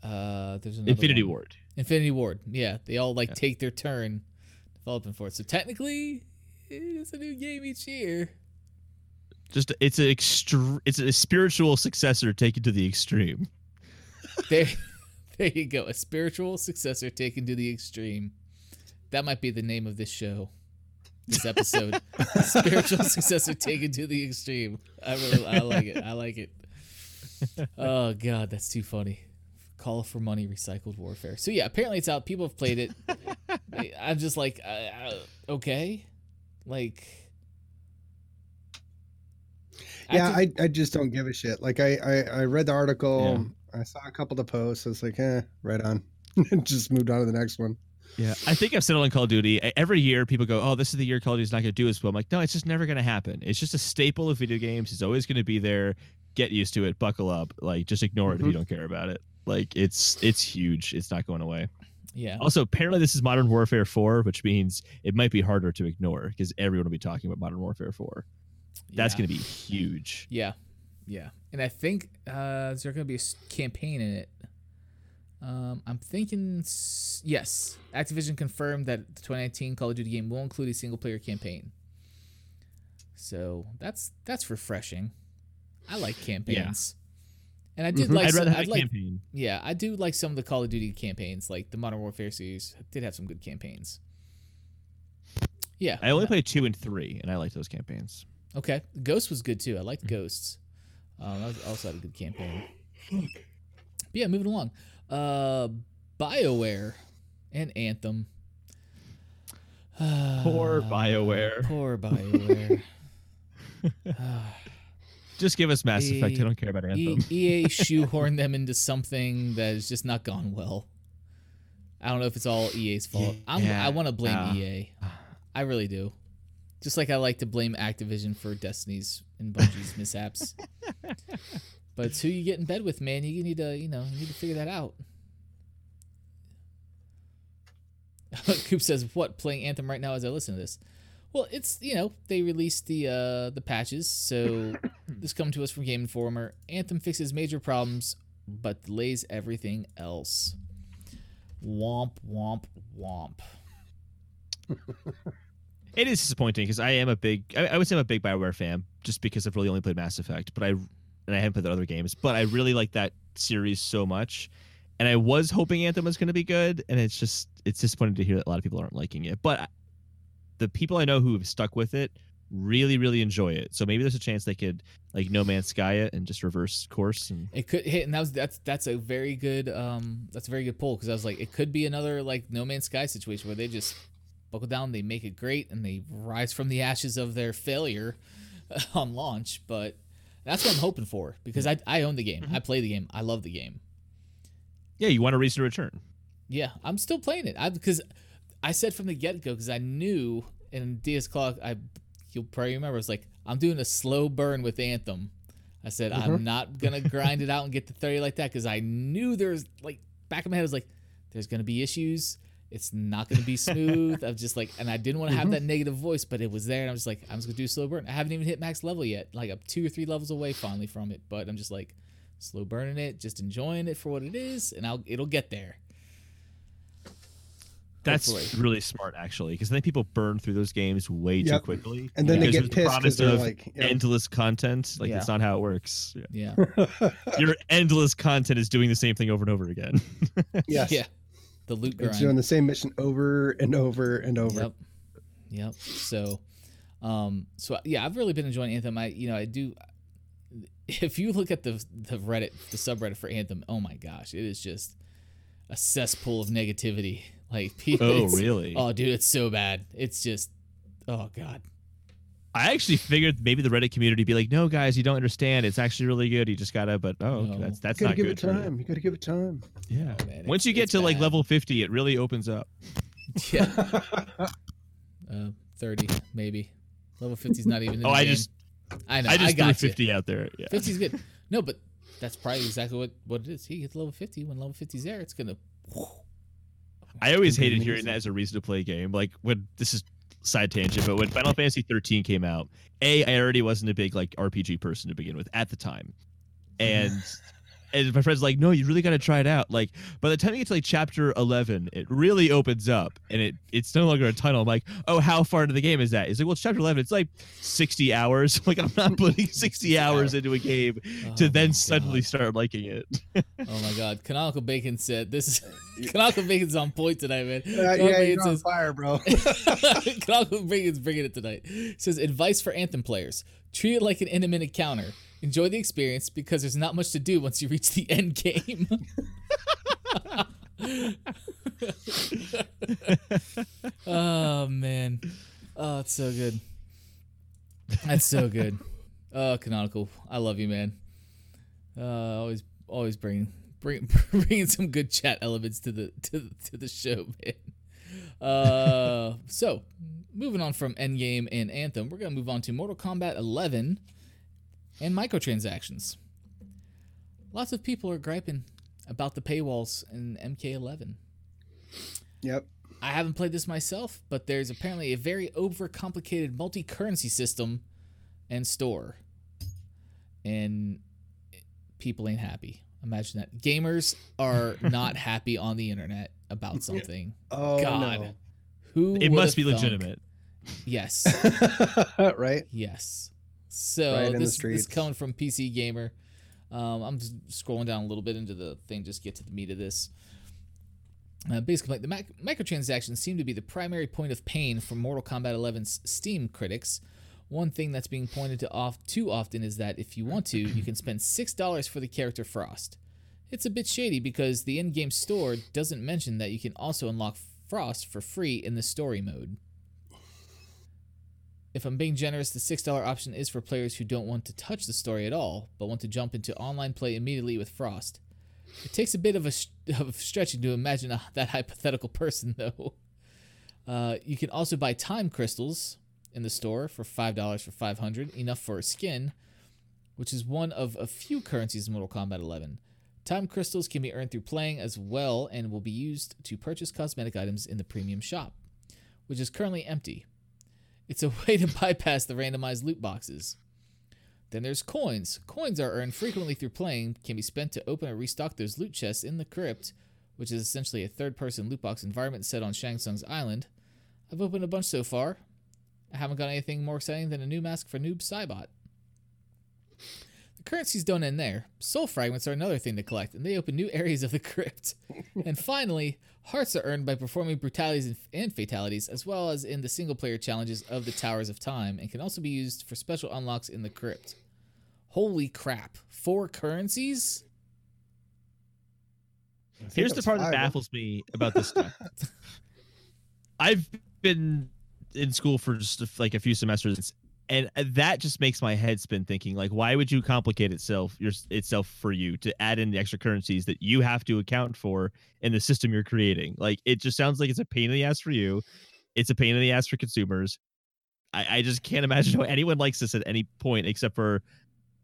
A: uh, there's another
C: Infinity
A: one.
C: Ward.
A: Infinity Ward. Yeah, they all like
C: Yeah.
A: take their turn developing for it. So technically, it's a new game each year.
C: Just it's an extre- It's a spiritual successor taken to the extreme.
A: There, [laughs] there you go. A spiritual successor taken to the extreme. That might be the name of this show. This episode, spiritual [laughs] successor taken to the extreme. I really, I [laughs] like it. I like it. Oh god, that's too funny. Call for money, recycled warfare. So yeah, apparently it's out. People have played it. I'm just like, uh, uh, okay, like.
B: Yeah,
A: Active-
B: I, I just don't give a shit. Like I, I, I read the article, I saw a couple of the posts, I was like, eh, right on. [laughs] just moved on to the next one.
C: Yeah, I think I've said it on Call of Duty. Every year, people go, "Oh, this is the year Call of Duty is not going to do as well." I'm like, no, it's just never going to happen. It's just a staple of video games. It's always going to be there. Get used to it. Buckle up. Like, just ignore it if you
B: Mhm.
C: don't care about it. Like, it's it's huge. It's not going away.
A: yeah,
C: Also, apparently, this is Modern Warfare 4, which means it might be harder to ignore because everyone will be talking about Modern Warfare 4. That's
A: yeah.
C: going to be huge.
A: Yeah, yeah, and I think uh, is there going to be a campaign in it? Um, I'm thinking s- yes. Activision confirmed that the 2019 Call of Duty game will include a single player campaign. So that's that's refreshing. I like campaigns, yeah. and I did [laughs]
B: Mhm.
A: like.
C: I'd
A: some-
C: rather have
A: I'd
C: a
A: like
C: campaign.
A: yeah, I do like some of the Call of Duty campaigns, like the Modern Warfare series did have some good campaigns. Yeah,
C: I only played two and three, and I liked those campaigns.
A: Okay, Ghost was good too. I liked Ghosts. Um, that also had a good campaign. But yeah, moving along. Uh, Bioware and Anthem. [sighs]
C: Poor BioWare.
A: Poor Bioware. [sighs]
C: Just give us Mass Effect. I don't care about
A: E-
C: Anthem.
A: EA [laughs] shoehorned them into something that has just not gone well. I don't know if it's all EA's fault. I'm,
C: Yeah.
A: I want to blame
C: Uh.
A: EA. I really do. Just like I like to blame Activision for Destiny's and Bungie's mishaps. [laughs] But it's who you get in bed with, man. You need to, you know, you need to figure that out. [laughs] Coop says, "What playing Anthem right now as I listen to this?" Well, it's you know they released the uh, the patches, so [coughs] this come to us from Game Informer. Anthem fixes major problems, but delays everything else. Womp womp womp. [laughs]
C: It is disappointing because I am a big, I, I would say I'm a big Bioware fan just because I've really only played Mass Effect, but I, and I haven't played the other games, but I really like that series so much. And I was hoping Anthem was going to be good, and it's just, it's disappointing to hear that a lot of people aren't liking it. But the people I know who have stuck with it really, really enjoy it. So maybe there's a chance they could like No Man's Sky it and just reverse course. And
A: It could hit, and that was that's that's a very good um that's a very good pull because I was like it could be another like No Man's Sky situation where they just buckle down, they make it great, and they rise from the ashes of their failure [laughs] on launch. But that's what I'm hoping for because hmm. I I own the game, mm-hmm. I play the game, I love the game.
C: yeah, you want a reason to return.
A: Yeah, I'm still playing it. I because I said from the get go because I knew in DS Clock I you'll probably remember it's like I'm doing a slow burn with Anthem. I said I'm mm-hmm. not gonna grind it out and get to 30 like that because I knew there's like back of my head I was like there's gonna be issues. It's not gonna be smooth. I'm just like, and I didn't want to have mm-hmm. that negative voice, but it was there, and I'm just like, I'm just gonna do slow burn. I haven't even hit max level yet. Like I'm two or three levels away finally from it, but I'm just like slow burning it, just enjoying it for what it is, and I'll it'll get there.
C: That's
A: Hopefully.
C: really smart, actually, because I think people burn through those games way too quickly.
B: And then they
C: because
B: get
C: there's
B: pissed
C: promise
B: because they're
C: of
B: like, yeah.
C: endless content. Like
A: Yeah.
C: that's not how it works. Yeah.
A: Yeah. [laughs]
C: Your endless content is doing the same thing over and over again. [laughs]
B: yes.
A: Yeah. The loot grind.
B: It's doing the same mission over and over and over.
A: Yep. Yep. So, um, so yeah, I've really been enjoying Anthem. I, you know, I do. If you look at the the Reddit, the subreddit for Anthem, oh my gosh, it is just a cesspool of negativity. Like [laughs] people.
C: oh,
A: it's-
C: really?
A: Oh, dude, it's so bad. It's just, oh god.
C: I actually figured maybe the Reddit community would be like, "No, guys, you don't understand. It's actually really good. You just gotta." But oh,
A: No.
C: that's that's
B: you gotta
C: not
B: give
C: good.
B: it
C: for you.
B: time. You gotta give it time.
C: Yeah.
A: Oh, man,
C: Once
A: it's-
C: you get
A: it's
C: to like
A: bad.
C: level fifty, it really opens up. [laughs]
A: yeah, [laughs] uh, thirty maybe. Level 50 is not even. In [laughs]
C: Oh,
A: the
C: I
A: game.
C: just
A: I know.
C: I
A: I,
C: just threw
A: got you.
C: fifty out there. Yeah.
A: 50 is good. No, but that's probably exactly what, what it is. He gets level 50. When level 50 is there, it's going to.
C: I always hated hearing that as a reason to play a game. Like when this is side tangent, but when Final Fantasy 13 came out, a I already wasn't a big like RPG person to begin with at the time, and [laughs] and my friend's like, "No, you really got to try it out." Like by the time you get to like chapter eleven, it really opens up, and it it's no longer a tunnel. I'm like, "Oh, how far into the game is that?" He's like, "Well, it's chapter eleven. It's like sixty hours. [laughs] like I'm not putting [laughs] sixty hours into a game to
A: Oh
C: then
A: my
C: suddenly start liking it."
A: Oh my god. Canonical Bacon said this is [laughs] Canonical Bacon's on point tonight, man.
B: Uh, yeah,
A: Bacon
B: you're on fire, bro.
A: Canonical Bacon's bringing it tonight. Says advice for Anthem players. Treat it like an intimate encounter. Enjoy the experience because there's not much to do once you reach the [laughs] end game. [laughs] oh man. Oh, it's so good. That's so good. Oh, Canonical. I love you, man. Uh, always, always bring, bring, [laughs] bringing some good chat elements to the to the, to the show, man. Uh, so moving on from Endgame and Anthem, we're gonna move on to Mortal Kombat 11 and microtransactions. Lots of people are griping about the paywalls in MK11.
B: yep.
A: I haven't played this myself, but there's apparently a very overcomplicated multi-currency system and store, and people ain't happy. Imagine that. Gamers are [laughs] not happy on the internet about something.
B: Oh
A: God. Who
C: it must be
A: thunk?
C: legitimate.
A: Yes. [laughs]
B: right?
A: Yes. So
B: Right
A: this, this
B: streets.
A: coming from PC Gamer. Um, I'm just scrolling down a little bit into the thing, just get to the meat of this. Uh, basically, the mic- microtransactions seem to be the primary point of pain for Mortal Kombat 11's Steam critics. One thing that's being pointed to off too often is that if you want to, you can spend six dollars for the character Frost. It's a bit shady because the in-game store doesn't mention that you can also unlock Frost for free in the story mode. If I'm being generous, the $6 option is for players who don't want to touch the story at all, but want to jump into online play immediately with Frost. It takes a bit of a of stretching to imagine a, that hypothetical person, [laughs] though. Uh, you can also buy time crystals in the store for $5 for 500, enough for a skin, which is one of a few currencies in Mortal Kombat 11. Time crystals can be earned through playing as well and will be used to purchase cosmetic items in the premium shop, which is currently empty. It's a way to [laughs] bypass the randomized loot boxes. Then there's coins. Coins are earned frequently through playing, can be spent to open or restock those loot chests in the crypt, which is essentially a third person loot box environment set on Shang Tsung's island. I've opened a bunch so far. I haven't got anything more exciting than a new mask for Noob Saibot. The currencies don't end there. Soul fragments are another thing to collect, and they open new areas of the crypt. [laughs] and finally, hearts are earned by performing brutalities and, and fatalities, as well as in the single player challenges of the Towers of Time, and can also be used for special unlocks in the crypt. Holy crap. Four currencies?
C: Here's the
B: was
C: part that baffles me about this stuff. [laughs] I've been in school for just like a few semesters, and that just makes my head spin. Thinking like, why would you complicate itself your, itself for you to add in the extra currencies that you have to account for in the system you're creating? Like, it just sounds like it's a pain in the ass for you. It's a pain in the ass for consumers. I, I just can't [laughs] imagine how anyone likes this at any point, except for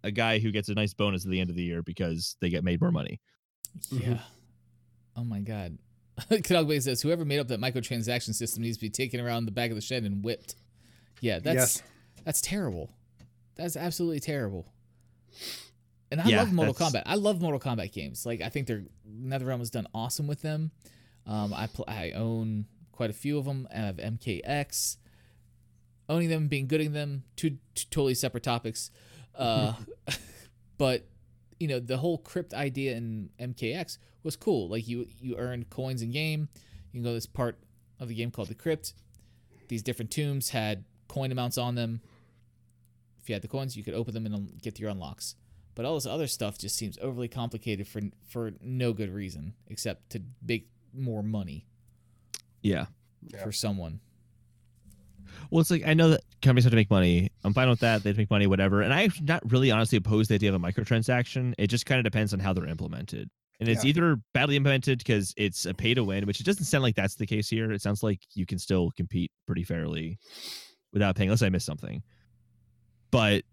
C: a guy who gets a nice bonus at the end of the year because they get made more money.
B: Mhm.
A: Yeah. Oh my god. [laughs] Kanogbe says whoever made up that microtransaction system needs to be taken around the back of the shed and whipped. Yeah, that's
B: Yes.
A: That's terrible. That's absolutely terrible. And I
C: Yeah,
A: love Mortal
C: that's-
A: Kombat. I love Mortal Kombat games. Like I think they're NetherRealm has done awesome with them. Um, I pl- I own quite a few of them. I have MKX. Owning them, being good at them, two, two totally separate topics. Uh, [laughs] but you know the whole crypt idea in MKX was cool. Like you you earned coins in game. You can go to this part of the game called the crypt. These different tombs had coin amounts on them. If you had the coins, you could open them and un- get your unlocks. But all this other stuff just seems overly complicated for for no good reason except to make more money
C: Yeah.
B: Yeah.
A: for someone.
C: Well, it's like I know that companies have to make money. I'm fine with that. They make money, whatever. And I'm not really honestly opposed to the idea of a microtransaction. It just kind of depends on how they're implemented. And it's
B: Yeah.
C: either badly implemented because it's a pay to win, which it doesn't sound like that's the case here. It sounds like you can still compete pretty fairly without paying, unless I missed something. But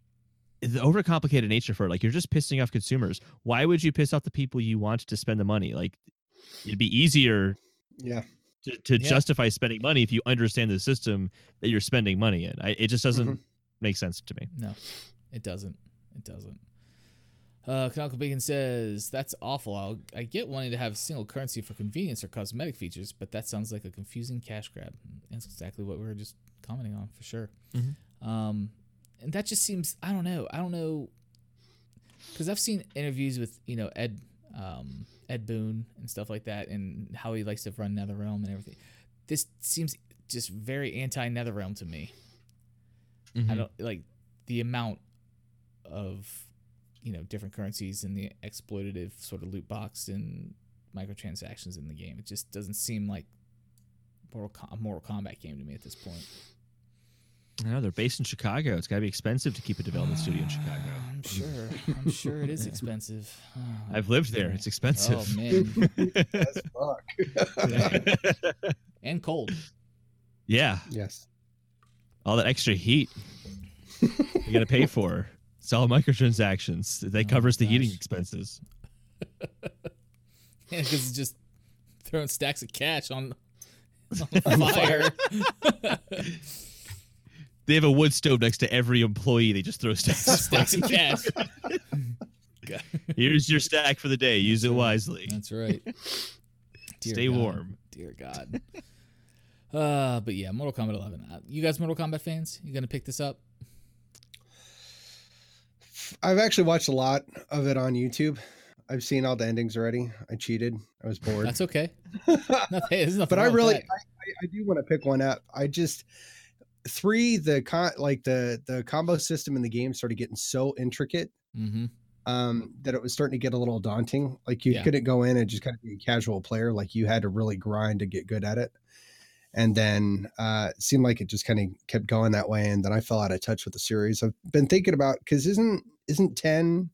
C: the overcomplicated nature for it, like you're just pissing off consumers. Why would you piss off the people you want to spend the money? Like it'd be easier
B: Yeah.
C: to, to
A: Yeah.
C: justify spending money if you understand the system that you're spending money in. I, it just doesn't
B: Mhm.
C: make sense to me.
A: No, it doesn't. It doesn't. Uh, Canonical Bacon says that's awful. I'll, I get wanting to have a single currency for convenience or cosmetic features, but that sounds like a confusing cash grab. That's exactly what we were just commenting on for sure.
C: Mhm.
A: Um, and that just seems I don't know. I don't know because I've seen interviews with you know Ed um, Ed Boon and stuff like that, and how he likes to run NetherRealm and everything. This seems just very anti NetherRealm to me. I
C: Mhm.
A: don't like the amount of you know different currencies and the exploitative sort of loot box and microtransactions in the game. It just doesn't seem like Mortal, Com- a Mortal Kombat game to me at this point.
C: I know they're based in Chicago. It's got to be expensive to keep a development studio in ah, Chicago.
A: I'm sure. I'm sure it is [laughs] expensive. Oh,
C: I've lived there. It's oh, expensive.
A: Oh man, [laughs]
B: As fuck. [laughs]
A: and cold.
C: yeah,
B: yes.
C: all that extra heat you got to pay for. It's all microtransactions. That
A: Oh,
C: covers the heating expenses.
A: Yeah, because it's just throwing stacks of cash on, on fire.
C: They have a wood stove next to every employee. They just throw stacks. of
A: stacks of cash.
C: Here's your stack for the day. Use it wisely.
A: That's right. [laughs] Dear
C: Stay
A: God.
C: warm.
A: Dear God. Uh, but yeah, Mortal Kombat 11. Uh, you guys, Mortal Kombat fans, you gonna pick this up?
B: I've actually watched a lot of it on YouTube. I've seen all the endings already. I cheated. I was bored.
A: That's okay. [laughs] Nothing, nothing
B: but I really. I, I, I do want to pick one up. I just three the con like the the combo system in the game started getting so intricate
A: Mhm.
B: um that it was starting to get a little daunting. Like you
A: Yeah.
B: couldn't go in and just kind of be a casual player. Like you had to really grind to get good at it. And then uh it seemed like it just kind of kept going that way. And then I fell out of touch with the series. I've been thinking about because isn't isn't 10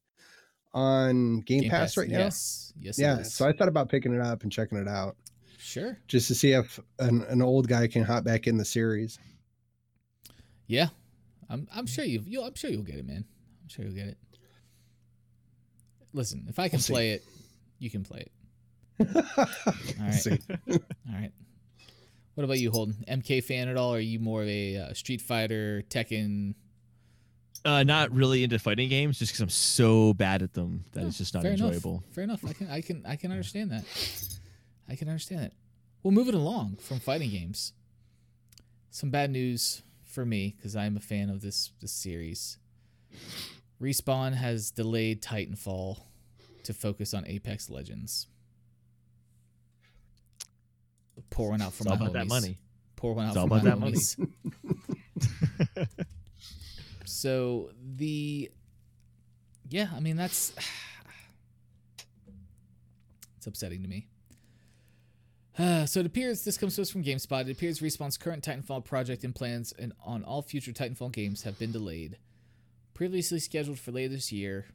B: on Game,
A: Game
B: Pass, right now?
A: Yes. Yes.
B: Yeah. So I thought about picking it up and checking it out
A: sure.
B: just to see if an, an old guy can hop back in the series.
A: Yeah. I'm. I'm sure you. You'll. I'm sure you'll get it, man. I'm sure you'll get it. Listen, if I can
B: We'll see.
A: play it, you can play it. [laughs] All right.
B: See.
A: All right. What about you, Holden? MK fan at all? Or are you more of a uh, Street Fighter, Tekken?
C: Uh, not really into fighting games, just because I'm so bad at them that
A: Oh,
C: it's just not
A: fair
C: enjoyable.
A: Enough. Fair enough. I can. I can. I can understand that. I can understand it. We'll move it along from fighting games. Some bad news for me because I am a fan of this this series. Respawn has delayed Titanfall to focus on Apex Legends. Pour one out for
C: It's all
A: my
C: about that money.
A: Pour one out
C: It's all
A: for my
C: about that money.
A: homies. So the yeah, I mean that's [sighs] it's upsetting to me. Uh, [sighs] so it appears this comes to us from GameSpot. It appears Respawn's current Titanfall project and plans and on all future Titanfall games have been delayed. Previously scheduled for later this year,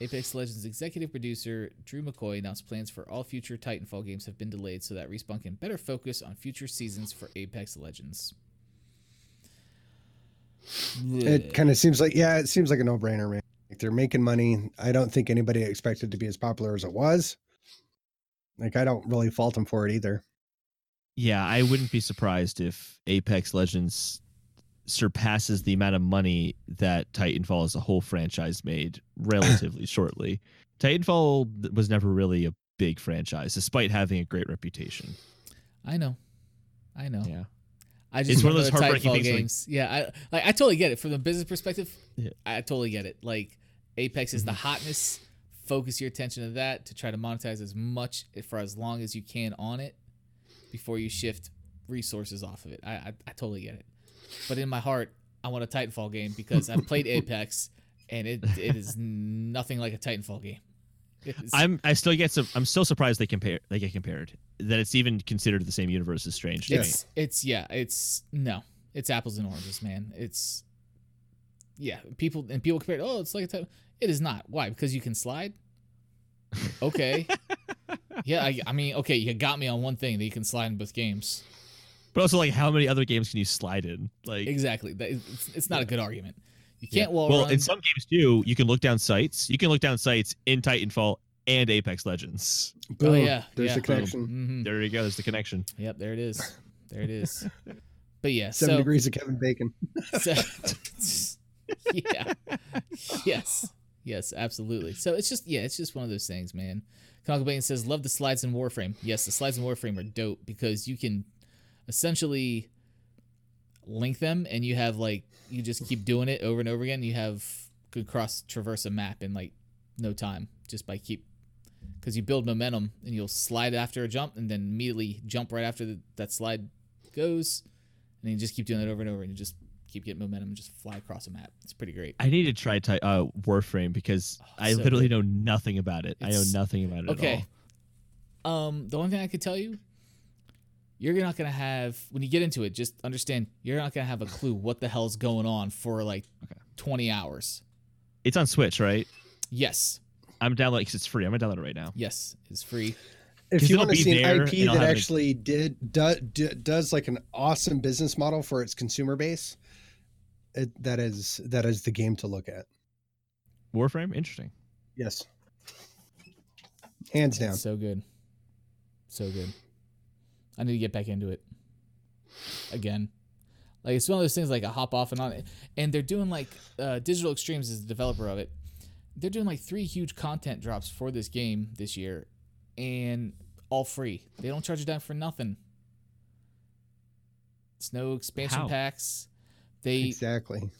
A: Apex Legends executive producer Drew McCoy announced plans for all future Titanfall games have been delayed so that Respawn can better focus on future seasons for Apex Legends.
B: It kind of seems like yeah, it seems like a no-brainer, man. Like they're making money. I don't think anybody expected to be as popular as it was. Like I don't really fault them for it either.
C: Yeah, I wouldn't be surprised if Apex Legends surpasses the amount of money that Titanfall as a whole franchise made relatively shortly. Titanfall was never really a big franchise, despite having a great reputation.
A: I know, I know.
C: Yeah.
A: I just
C: It's one of those
A: the
C: heartbreaking
A: Titanfall
C: things, like-
A: games. yeah, I like. I totally get it from the business perspective.
C: Yeah.
A: I totally get it. Like Apex is the
C: Mm-hmm.
A: hotness. Focus your attention to that to try to monetize as much for as long as you can on it before you shift resources off of it. I I, I totally get it. But in my heart, I want a Titanfall game because I've played [laughs] Apex and it it is nothing like a Titanfall game. [laughs]
C: I'm I still get some I'm still surprised they compare they get compared. That it's even considered the same universe is strange to me.
A: it's it's yeah it's no it's apples and oranges man it's yeah people and people compare it, oh it's like a it is not why because you can slide okay [laughs] yeah I, I mean okay you got me on one thing that you can slide in both games
C: But also like how many other games can you slide in? Like
A: exactly that is, it's, it's not a good argument you can't wall
C: well,
A: run
C: in some games too, you can look down sights. You can look down sights in Titanfall and Apex Legends.
B: Boom.
A: oh yeah
B: There's
A: yeah.
B: the connection.
A: hmm
C: There you go. There's the connection.
A: yep there it is [laughs] there it is but yeah
B: Seven
A: so
B: degrees of Kevin Bacon. [laughs]
A: So, yeah. Yes. Yes, absolutely. So it's just yeah, it's just one of those things, man. Bacon says, "Love the slides in Warframe." Yes, the slides in Warframe are dope because you can essentially link them, and you have like you just keep doing it over and over again. You have could cross traverse a map in like no time just by keep because you build momentum and you'll slide after a jump and then immediately jump right after the, that slide goes, and you just keep doing it over and over, and you just keep getting momentum and just fly across a map. It's pretty great.
C: I need to try ty- uh, Warframe because
A: Oh,
C: I
A: so
C: literally
A: good.
C: know nothing about it. I know nothing about it
A: Okay.
C: at all.
A: Um, the one thing I could tell you, you're not gonna have when you get into it. Just understand, you're not gonna have a clue what the hell's going on for like
C: Okay.
A: 20 hours.
C: It's on Switch, right?
A: Yes,
C: I'm downloading because it's free. I'm gonna download it right now.
A: yes, it's free.
B: if you want to see an IP that
C: have it-
B: actually did do, do, does like an awesome business model for its consumer base, it, that is that is the game to look at.
C: Warframe, interesting.
B: Yes, hands down.
A: It's so good, so good. I need to get back into it again. Like it's one of those things like I hop off and on it, and they're doing like uh, Digital Extremes is the developer of it. They're doing like three huge content drops for this game this year, and all free. They don't charge you dime for nothing. It's no expansion
C: How?
A: packs. They
B: Exactly.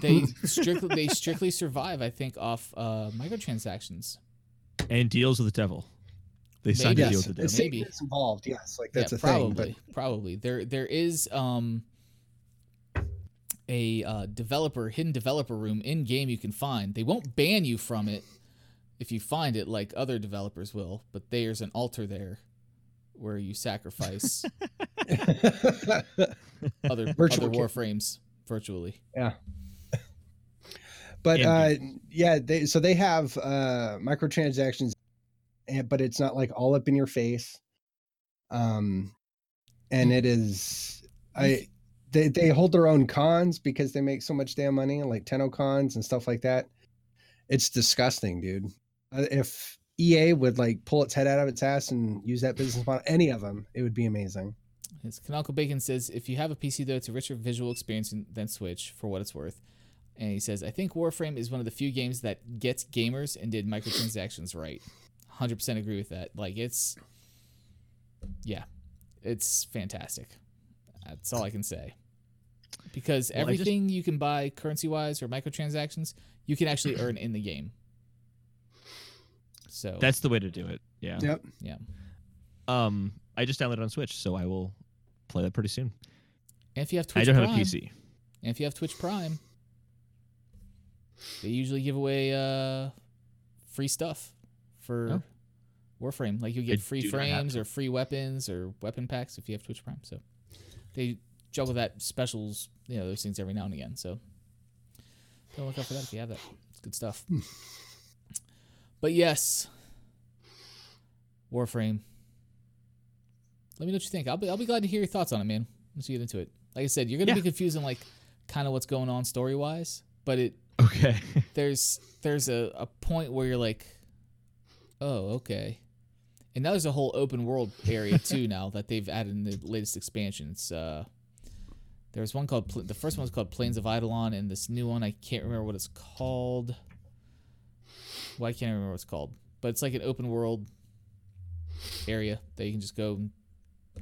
A: they [laughs] strictly they strictly survive. I think off uh, microtransactions.
C: And deals with the devil. They signed
A: Maybe.
C: a deal with the devil.
A: Maybe.
B: it's involved. Yes, like that's
A: yeah,
B: a
A: probably,
B: thing.
A: probably there there is um a uh, developer hidden developer room in game you can find. They won't ban you from it if you find it like other developers will, but there's an altar there where you sacrifice [laughs] other
B: Virtual
A: other
B: ca-
A: warframes virtually.
B: Yeah. [laughs]
C: but
B: uh, yeah, they so they have uh, microtransactions, and, but it's not like all up in your face. Um, and it is I they they hold their own cons because they make so much damn money, like Tenno cons and stuff like that. It's disgusting, dude. Uh, if EA would like pull its head out of its ass and use that business model, any of them, it would be amazing.
A: His Canonical Bacon says if you have a PC though, it's a richer visual experience than Switch for what it's worth. And he says I think Warframe is one of the few games that gets gamers and did microtransactions right. 100% agree with that. Like it's yeah. It's fantastic. That's all I can say. Because
C: Well, I just-
A: everything you can buy currency wise or microtransactions, you can actually earn in the game. So
C: That's the way to do it. Yeah.
B: Yep.
A: yeah.
C: Um, I just downloaded on Switch, so I will play that pretty soon.
A: And if you have Twitch
C: I don't
A: Prime,
C: have a PC.
A: And if you have Twitch Prime, they usually give away uh, free stuff for
C: Oh.
A: Warframe. Like you
C: I
A: get free
C: not have
A: frames or free weapons or weapon packs if you have Twitch Prime. So they juggle that specials, you know, those things every now and again. So don't look out for that if you have that. It's good stuff. but yes, Warframe. Let me know what you think. I'll be I'll be glad to hear your thoughts on it, man. Once you get into it. Like I said, you're gonna
C: Yeah.
A: be confused on like kind of what's going on story wise, but it
C: Okay. [laughs]
A: there's there's a, a point where you're like, oh, okay. And now there's a whole open world area too [laughs] now that they've added in the latest expansion. It's uh there's one called Pl- the first one was called Plains of Eidolon, and this new one I can't remember what it's called. Why can't I remember what it's called? But it's like an open world area that you can just go and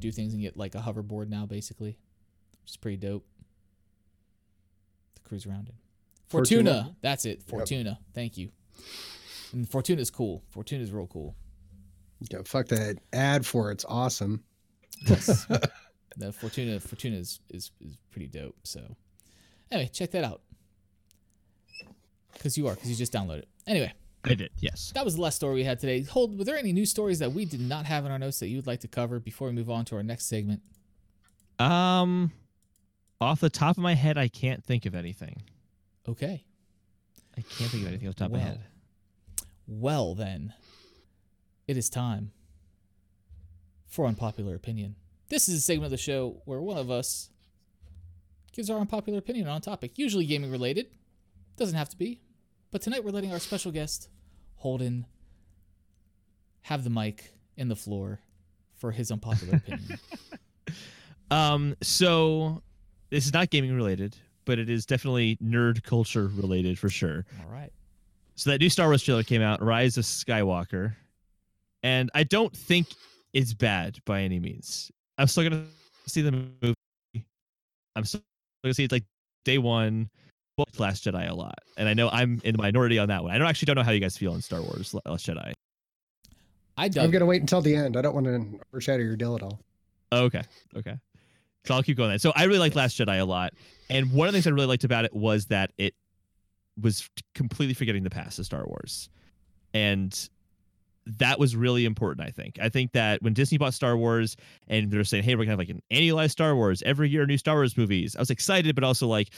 A: do things and get like a hoverboard now, basically, which is pretty dope. To cruise around it. Fortuna,
B: Fortuna.
A: that's it. Fortuna, thank you. And Fortuna is cool. Fortuna is real cool.
B: Yeah, fuck that ad for it's awesome.
A: Yes. [laughs] the Fortuna Fortuna is, is is pretty dope. So anyway, check that out. Cause you are, cause you just downloaded it. Anyway,
C: I did. Yes.
A: that was the last story we had today. Hold, were there any news stories that we did not have in our notes that you would like to cover before we move on to our next segment?
C: Um, off the top of my head, I can't think of anything.
A: Okay.
C: I can't think of anything off the top of my head.
A: Well then, it is time for unpopular opinion. This is a segment of the show where one of us gives our unpopular opinion on a topic, usually gaming related. Doesn't have to be. But tonight we're letting our special guest, Holden, have the mic and the floor for his unpopular opinion. [laughs]
C: Um, so this is not gaming related, but it is definitely nerd culture related for sure.
A: All right.
C: So that new Star Wars trailer came out, Rise of Skywalker, and I don't think it's bad by any means. I'm still gonna see the movie. I'm still gonna see it like day one. Booked Last Jedi a lot, and I know I'm in the minority on that one. I don't actually don't know how you guys feel on Star Wars Last Jedi.
A: I
B: I'm gonna wait until the end. I don't want to overshadow your deal at all.
C: Oh, okay, okay. So I'll keep going then. So I really like Last Jedi a lot, and one of the things I really liked about it was that it was completely forgetting the past of Star Wars, and that was really important. I think. I think that when Disney bought Star Wars and they're saying, "Hey, we're gonna have like an annualized Star Wars every year, new Star Wars movies," I was excited, but also like,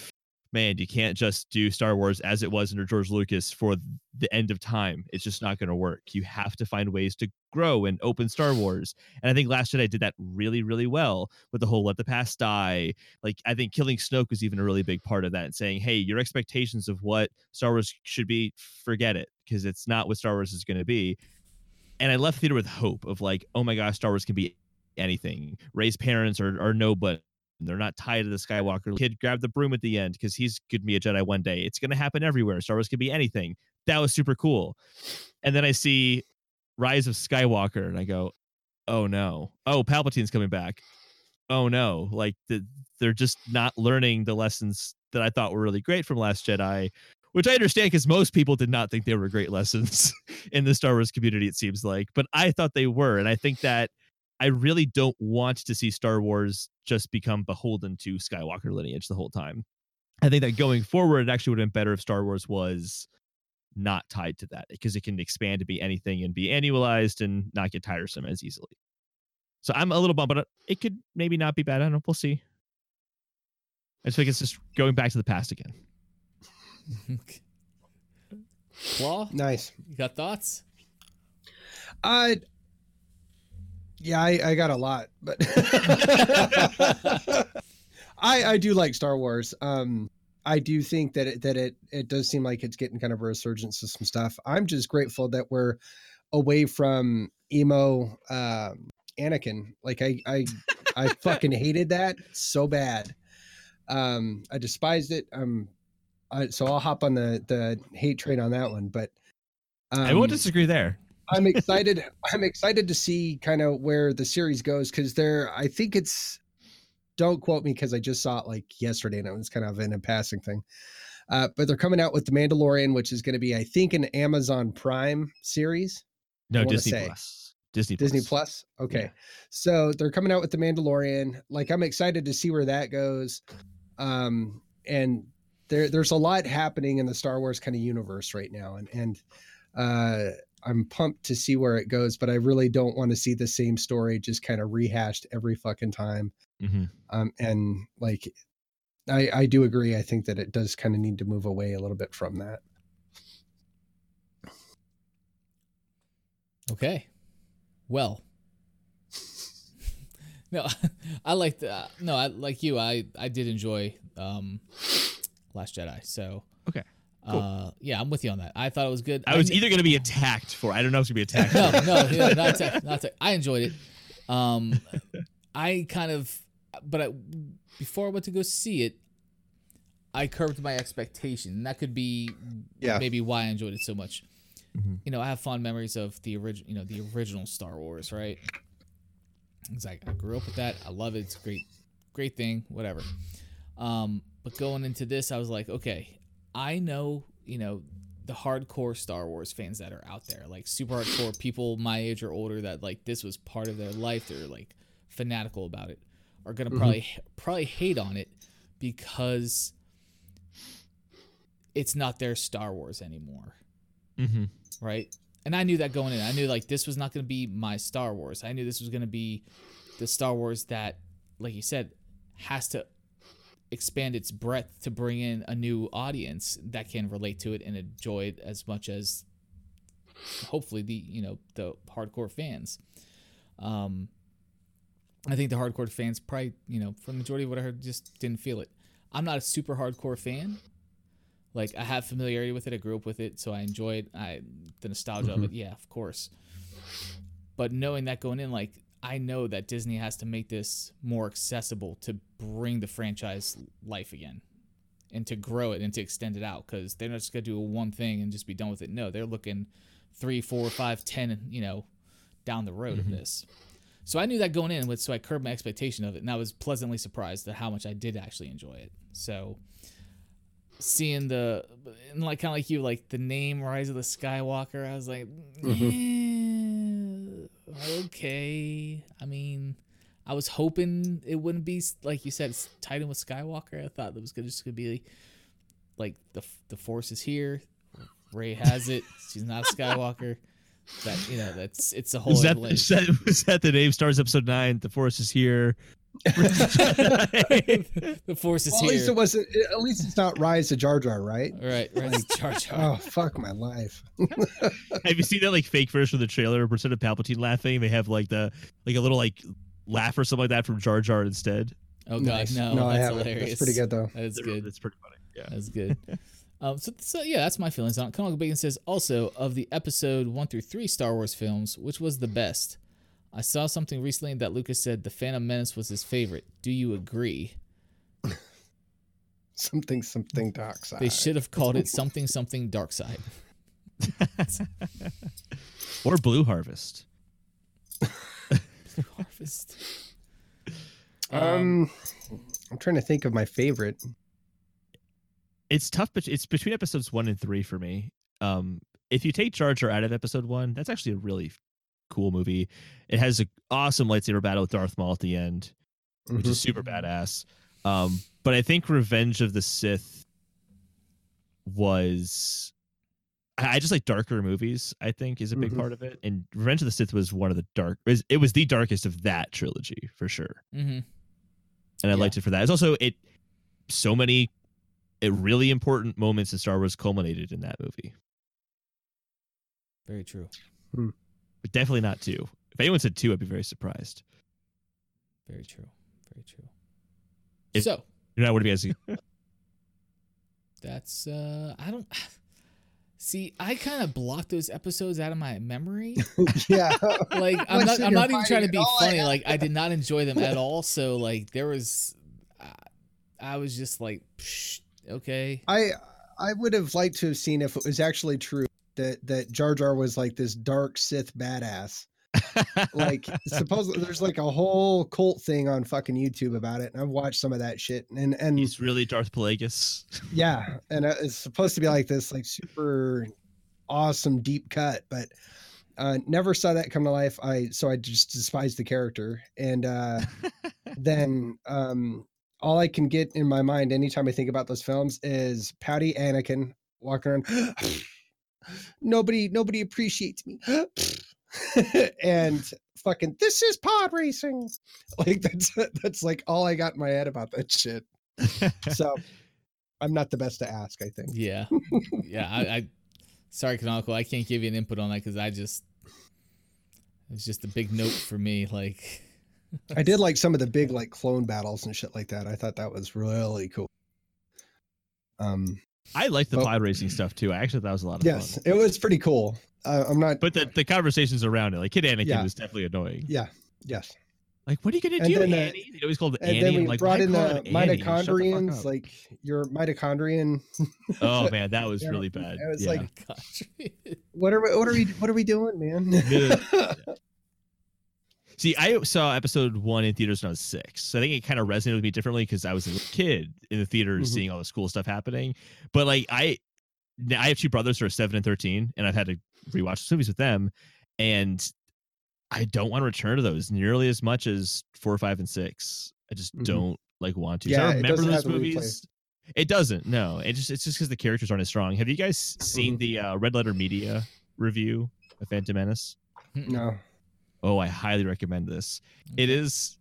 C: man, you can't just do Star Wars as it was under George Lucas for the end of time. It's just not going to work. You have to find ways to grow and open Star Wars. And I think Last Jedi did that really, really well with the whole let the past die. Like, I think killing Snoke was even a really big part of that and saying, hey, your expectations of what Star Wars should be, forget it, because it's not what Star Wars is going to be. And I left theater with hope of like, oh my gosh, Star Wars can be anything. Rey's parents are, are nobody. They're not tied to the Skywalker. Kid grabbed the broom at the end because he's going to be a Jedi one day. It's going to happen everywhere. Star Wars could be anything. That was super cool. And then I see Rise of Skywalker and I go, oh no. Oh, Palpatine's coming back. Oh no. Like the, they're just not learning the lessons that I thought were really great from Last Jedi, which I understand because most people did not think they were great lessons [laughs] in the Star Wars community, it seems like. But I thought they were. And I think that I really don't want to see Star Wars just become beholden to Skywalker lineage the whole time. I think that going forward, it actually would have been better if Star Wars was not tied to that because it can expand to be anything and be annualized and not get tiresome as easily. So I'm a little bummed, but uh, it could maybe not be bad. I don't know. We'll see. I just think it's just going back to the past again. [laughs]
A: Claw,
B: Nice.
A: you got thoughts?
B: I yeah, I, I got a lot, but [laughs] [laughs] I I do like Star Wars. Um, I do think that it, that it it does seem like it's getting kind of a resurgence of some stuff. I'm just grateful that we're away from emo um, Anakin. Like I I I [laughs] fucking hated that so bad. Um, I despised it. Um, I, so I'll hop on the the hate train on that one, but. Um,
C: I won't disagree there.
B: I'm [laughs] excited. I'm excited to see kind of where the series goes because there. I think it's. Don't quote me because I just saw it like yesterday and it was kind of in a passing thing. Uh, but they're coming out with the Mandalorian, which is going to be, I think, an Amazon Prime series.
C: No, Disney. Plus. Disney
B: Disney
C: Plus.
B: Plus. Okay.
C: Yeah.
B: So they're coming out with the Mandalorian. Like I'm excited to see where that goes. Um, and there there's a lot happening in the Star Wars kind of universe right now. And and uh I'm pumped to see where it goes, but I really don't want to see the same story just kind of rehashed every fucking time.
C: Mhm.
B: Um, and like I I do agree. I think that it does kind of need to move away a little bit from that.
A: Okay. Well. [laughs] no, [laughs] I liked. Uh, no, I like you. I I did enjoy um, Last Jedi. So.
C: Okay, cool.
A: Uh, yeah, I'm with you on that. I thought it was good.
C: I was
A: kn-
C: either going to be attacked for. I don't know if it's going to be attacked.
A: no, no, yeah, not [laughs] tech, not tech. I enjoyed it. Um, I kind of, but I, before I went to go see it, I curbed my expectation. And that could be
B: Yeah.
A: maybe why I enjoyed it so much.
C: Mhm.
A: You know, I have fond memories of the original, you know, the original Star Wars, right? It's like I grew up with that. I love it. It's great, great thing. Whatever. Um, but going into this, I was like, okay, I know, you know, the hardcore Star Wars fans that are out there, like super hardcore people my age or older that like this was part of their life. They're like fanatical about it. Are gonna
B: Mhm.
A: probably probably hate on it because it's not their Star Wars anymore,
C: Mhm.
A: right? And I knew that going in. I knew like this was not gonna be my Star Wars. I knew this was gonna be the Star Wars that, like you said, has to expand its breadth to bring in a new audience that can relate to it and enjoy it as much as hopefully the you know the hardcore fans. Um i think the hardcore fans probably you know for the majority of what i heard just didn't feel it. I'm not a super hardcore fan. Like i have familiarity with it. I grew up with it so i enjoy it. I the nostalgia of it yeah of course. But knowing that going in like i know that disney has to make this more accessible to bring the franchise life again and to grow it and to extend it out because they're not just gonna do one thing and just be done with it. No, they're looking three, four, five, ten, you know, down the road
C: Mhm.
A: of this. So I knew that going in with, so I curbed my expectation of it, and I was pleasantly surprised at how much I did actually enjoy it. So seeing the and like kind of like you, like the name Rise of the Skywalker, I was like, eh, okay. I mean, I was hoping it wouldn't be like you said, tied in with Skywalker. I thought it was gonna just gonna be like the the Force is here. Rey has it. She's not a Skywalker. That you know, that's it's a whole.
C: Is that, is that, [laughs] is that the name? Stars episode nine. The force is here. [laughs]
A: the Force is
B: Well, at least it wasn't. At least it's not Rise to Jar Jar, right?
A: All right, right. Jar [laughs] Jar.
B: Oh fuck my life. [laughs]
C: Have you seen that like fake version of the trailer? Instead of Palpatine laughing, they have like the like a little like laugh or something like that from Jar Jar instead.
A: Oh god,
B: Nice.
A: no,
B: no, I
A: that's
B: haven't.
A: hilarious.
B: That's pretty good though.
A: That's good.
C: That's pretty funny. Yeah.
A: That's good. um, so, so yeah, that's my feelings on it. Canonical Bacon says also of the episode one through three Star Wars films, which was the best? I saw something recently that Lucas said the Phantom Menace was his favorite. Do you agree? [laughs]
B: Something something dark side.
A: They should have called it something something Dark Side. [laughs]
C: or Blue Harvest.
A: Blue Harvest.
B: Um, I'm trying to think of my favorite.
C: It's tough, but it's between episodes one and three for me. Um, if you take Jar Jar out of episode one, that's actually a really cool movie. It has an awesome lightsaber battle with Darth Maul at the end. which is super badass. Um, but I think Revenge of the Sith was. I I just like darker movies. I think is a big
B: Mhm.
C: part of it, and Revenge of the Sith was one of the dark. It was, the darkest of that trilogy for sure,
A: Mm-hmm.
C: and I
A: Yeah.
C: liked it for that. It's also it. So many, it really important moments in Star Wars culminated in that movie,
A: Very true.
C: But definitely not two. If anyone said two, I'd be very surprised.
A: Very true. Very true.
C: If-
A: so
C: You know, what do you guys?
A: that's uh I don't [sighs] see. I kind of blocked those episodes out of my memory. [laughs]
B: yeah. [laughs]
A: like I'm not I'm not even trying to be funny.
B: that.
A: Like I did not enjoy them at [laughs] all. So like there was, uh, I was just like, Psh, okay,
B: I I would have liked to have seen if it was actually true that that Jar Jar was like this dark Sith badass. Like supposedly there's like a whole cult thing on fucking YouTube about it, and I've watched some of that shit. And and
C: He's really Darth Plagueis.
B: yeah, and uh, it's supposed to be like this like super awesome deep cut, but uh never saw that come to life. I so I just despised the character, and uh [laughs] then um all I can get in my mind anytime I think about those films is Patty Anakin walking around. [gasps] [laughs] nobody, nobody appreciates me. [laughs] and fucking, this is pod racing. [laughs] Like that's that's like all I got in my head about that shit. [laughs] So I'm not the best to ask. I think.
A: yeah, yeah. I, I sorry, Canonical, I can't give you an input on that because I just it's just a big note for me. Like
B: I did like some of the big like clone battles and shit like that. I thought that was really cool. Um.
C: I like the
B: Well-
C: pod racing stuff too. I actually thought it was a lot of
B: Yes,
C: fun.
B: Yes, it was pretty cool. Uh, I'm not.
C: But the, the conversations around it, like Kid Anakin,
B: Yeah.
C: was definitely annoying.
B: Yeah. Yes.
C: Like, what are you gonna
B: And
C: do,
B: then, uh,
C: Annie? They always called
B: And
C: Annie.
B: then we
C: like,
B: brought in the
C: it Annie? Shut the fuck
B: mitochondrians,
C: up.
B: like your mitochondrian.
C: oh [laughs] man, that was
B: Yeah,
C: really bad.
B: it was
C: yeah.
B: like- What are we? What are we? What are we doing, man? [laughs]
C: See, I saw episode one in theaters when I was six. So I think it kind of resonated with me differently because I was a kid in the theater
B: Mhm.
C: seeing all this cool stuff happening. But like I, I have two brothers who are seven and thirteen, and I've had to rewatch movies with them, and I don't want to return to those nearly as much as four, five, and six. I just
B: Mhm.
C: don't like want to.
B: Yeah,
C: I remember those
B: have the replay.
C: movies. It doesn't. No, it just it's just because the characters aren't as strong. Have you guys seen
B: Mhm.
C: the uh, Red Letter Media review of Phantom Menace?
B: no.
C: Oh, I highly recommend this. It is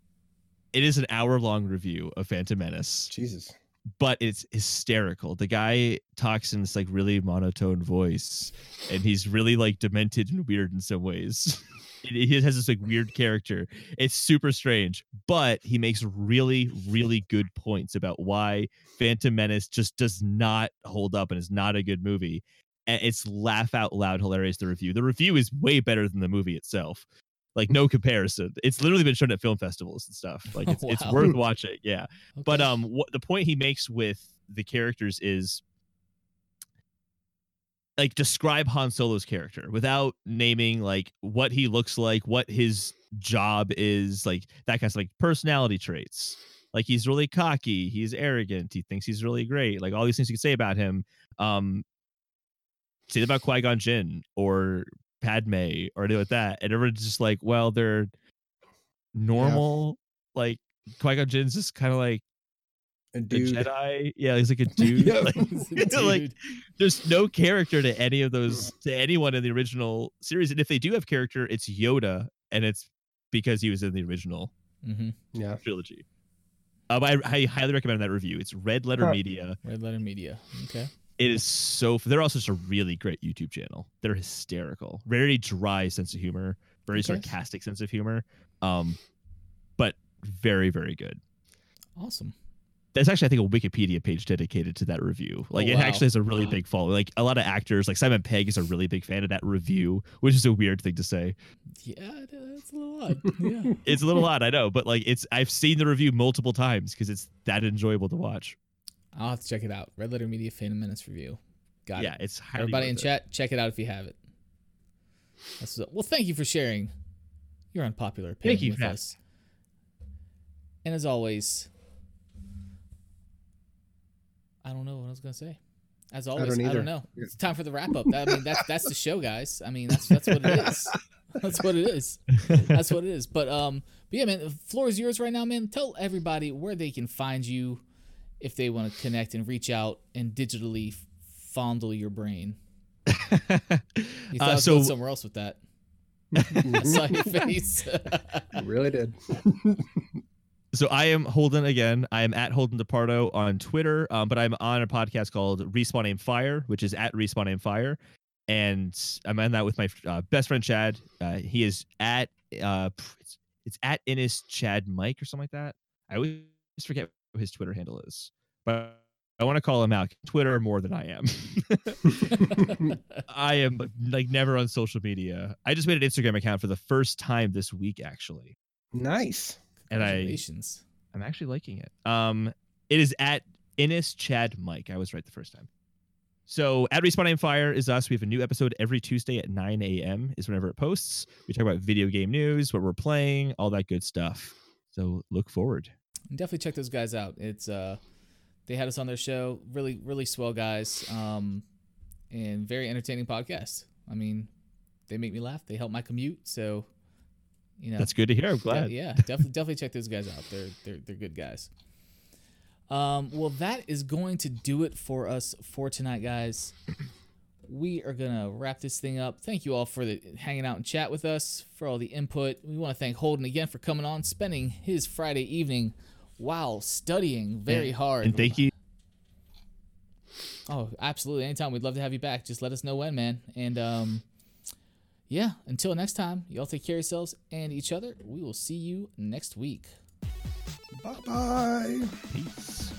C: it is an hour long review of Phantom Menace,
B: Jesus.
C: but it's hysterical. The guy talks in this like really monotone voice, and he's really like demented and weird in some ways. [laughs] He has this like weird character. It's super strange, but he makes really, really good points about why Phantom Menace just does not hold up and is not a good movie. And it's laugh out loud hilarious. The review. The review is way better than the movie itself. Like no comparison. It's literally been shown at film festivals and stuff. Like [laughs] it's it's
A: Wow.
C: worth watching. Yeah. But um, what the point he makes with the characters is like describe Han Solo's character without naming like what he looks like, what his job is, like that kind of like personality traits. Like he's really cocky, he's arrogant, he thinks he's really great, like all these things you can say about him. Um, say about Qui Gon Jinn or Padme or anything like that, and everyone's just like, well, they're normal. Like Qui Gon Jinn's just kind of like
B: A
C: a. Jedi. Yeah, he's like a [laughs] dude.
B: Yeah.
C: Like, [laughs]
A: Dude.
C: like there's no character to any of those to anyone in the original series, and if they do have character, it's Yoda, and it's because he was in the original
A: hmm
B: Yeah.
C: trilogy. Um, I, I highly recommend that review. It's Red Letter
B: Huh.
C: Media.
A: Red Letter Media. Okay.
C: It is so. They're also just a really great YouTube channel. They're hysterical. Very dry sense of humor. Very
A: Okay.
C: sarcastic sense of humor. Um, but very very good.
A: Awesome.
C: There's actually I think a Wikipedia page dedicated to that review. Like
A: Oh,
C: it
A: wow.
C: actually has a really big following. Like a lot of actors, like Simon Pegg is a really big fan of that review, which is a weird thing to say.
A: Yeah, that's a little odd. Yeah. [laughs]
C: It's a little odd, I know, but like it's I've seen the review multiple times because it's that enjoyable to watch.
A: I'll have to check it out. Red Letter Media Phantom Menace review. Got it.
C: yeah,
A: it.
C: it's
A: Everybody in
C: it.
A: chat, check it out if you have it. That's what's. Well, thank you for sharing your unpopular opinion
C: Thank you,
A: with
C: Pat.
A: us. And as always, I don't know what I was gonna say. As always, I
B: don't
A: don't, know. It's time for the wrap up. I mean, that's that's the show, guys. I mean, that's that's what it is. [laughs] That's what it is. That's what it is. But um, but yeah, man, the floor is yours right now, man. Tell everybody where they can find you if they want to connect and reach out and digitally fondle your brain. [laughs] You thought
C: Uh,
A: I was
C: so-
A: going somewhere else with that. [laughs] I saw your face. [laughs]
B: really did.
C: So I am Holden again. I am at Holden DePardo on Twitter, um, but I'm on a podcast called Respawn Aim Fire, which is at Respawn Aim Fire, and I'm on that with my uh, best friend Chad. Uh, he is at uh, it's, it's at Innis Chad Mike or something like that. I always forget what his Twitter handle is, but I want to call him out. Twitter more than I am. [laughs] I am like never on social media. I just made an Instagram account for the first time this week, actually,
B: nice.
C: and I
A: Congratulations.
C: I'm actually liking it. Um, it is at Innis Chad Mike. I was right the first time. So at Respawn Aim Fire is us. We have a new episode every Tuesday at 9 a.m. is whenever it posts. We talk about video game news, what we're playing, all that good stuff. So look forward.
A: Definitely check those guys out. It's uh, they had us on their show. Really, really swell guys. Um, and very entertaining podcast. I mean, they make me laugh. They help my commute. So, you know,
C: That's good to hear. I'm
A: Yeah,
C: glad.
A: Yeah, definitely, definitely check those guys out. They're they're they're good guys. Um, well, that is going to do it for us for tonight, guys. We are gonna wrap this thing up. Thank you all for the hanging out and chat with us, for all the input. We want to thank Holden again for coming on, spending his Friday evening while studying very hard.
C: And thank you.
A: Oh, absolutely. Anytime. We'd love to have you back. Just let us know when, man. And um, yeah, until next time, y'all take care of yourselves and each other. We will see you next week.
B: Bye bye.
C: Peace.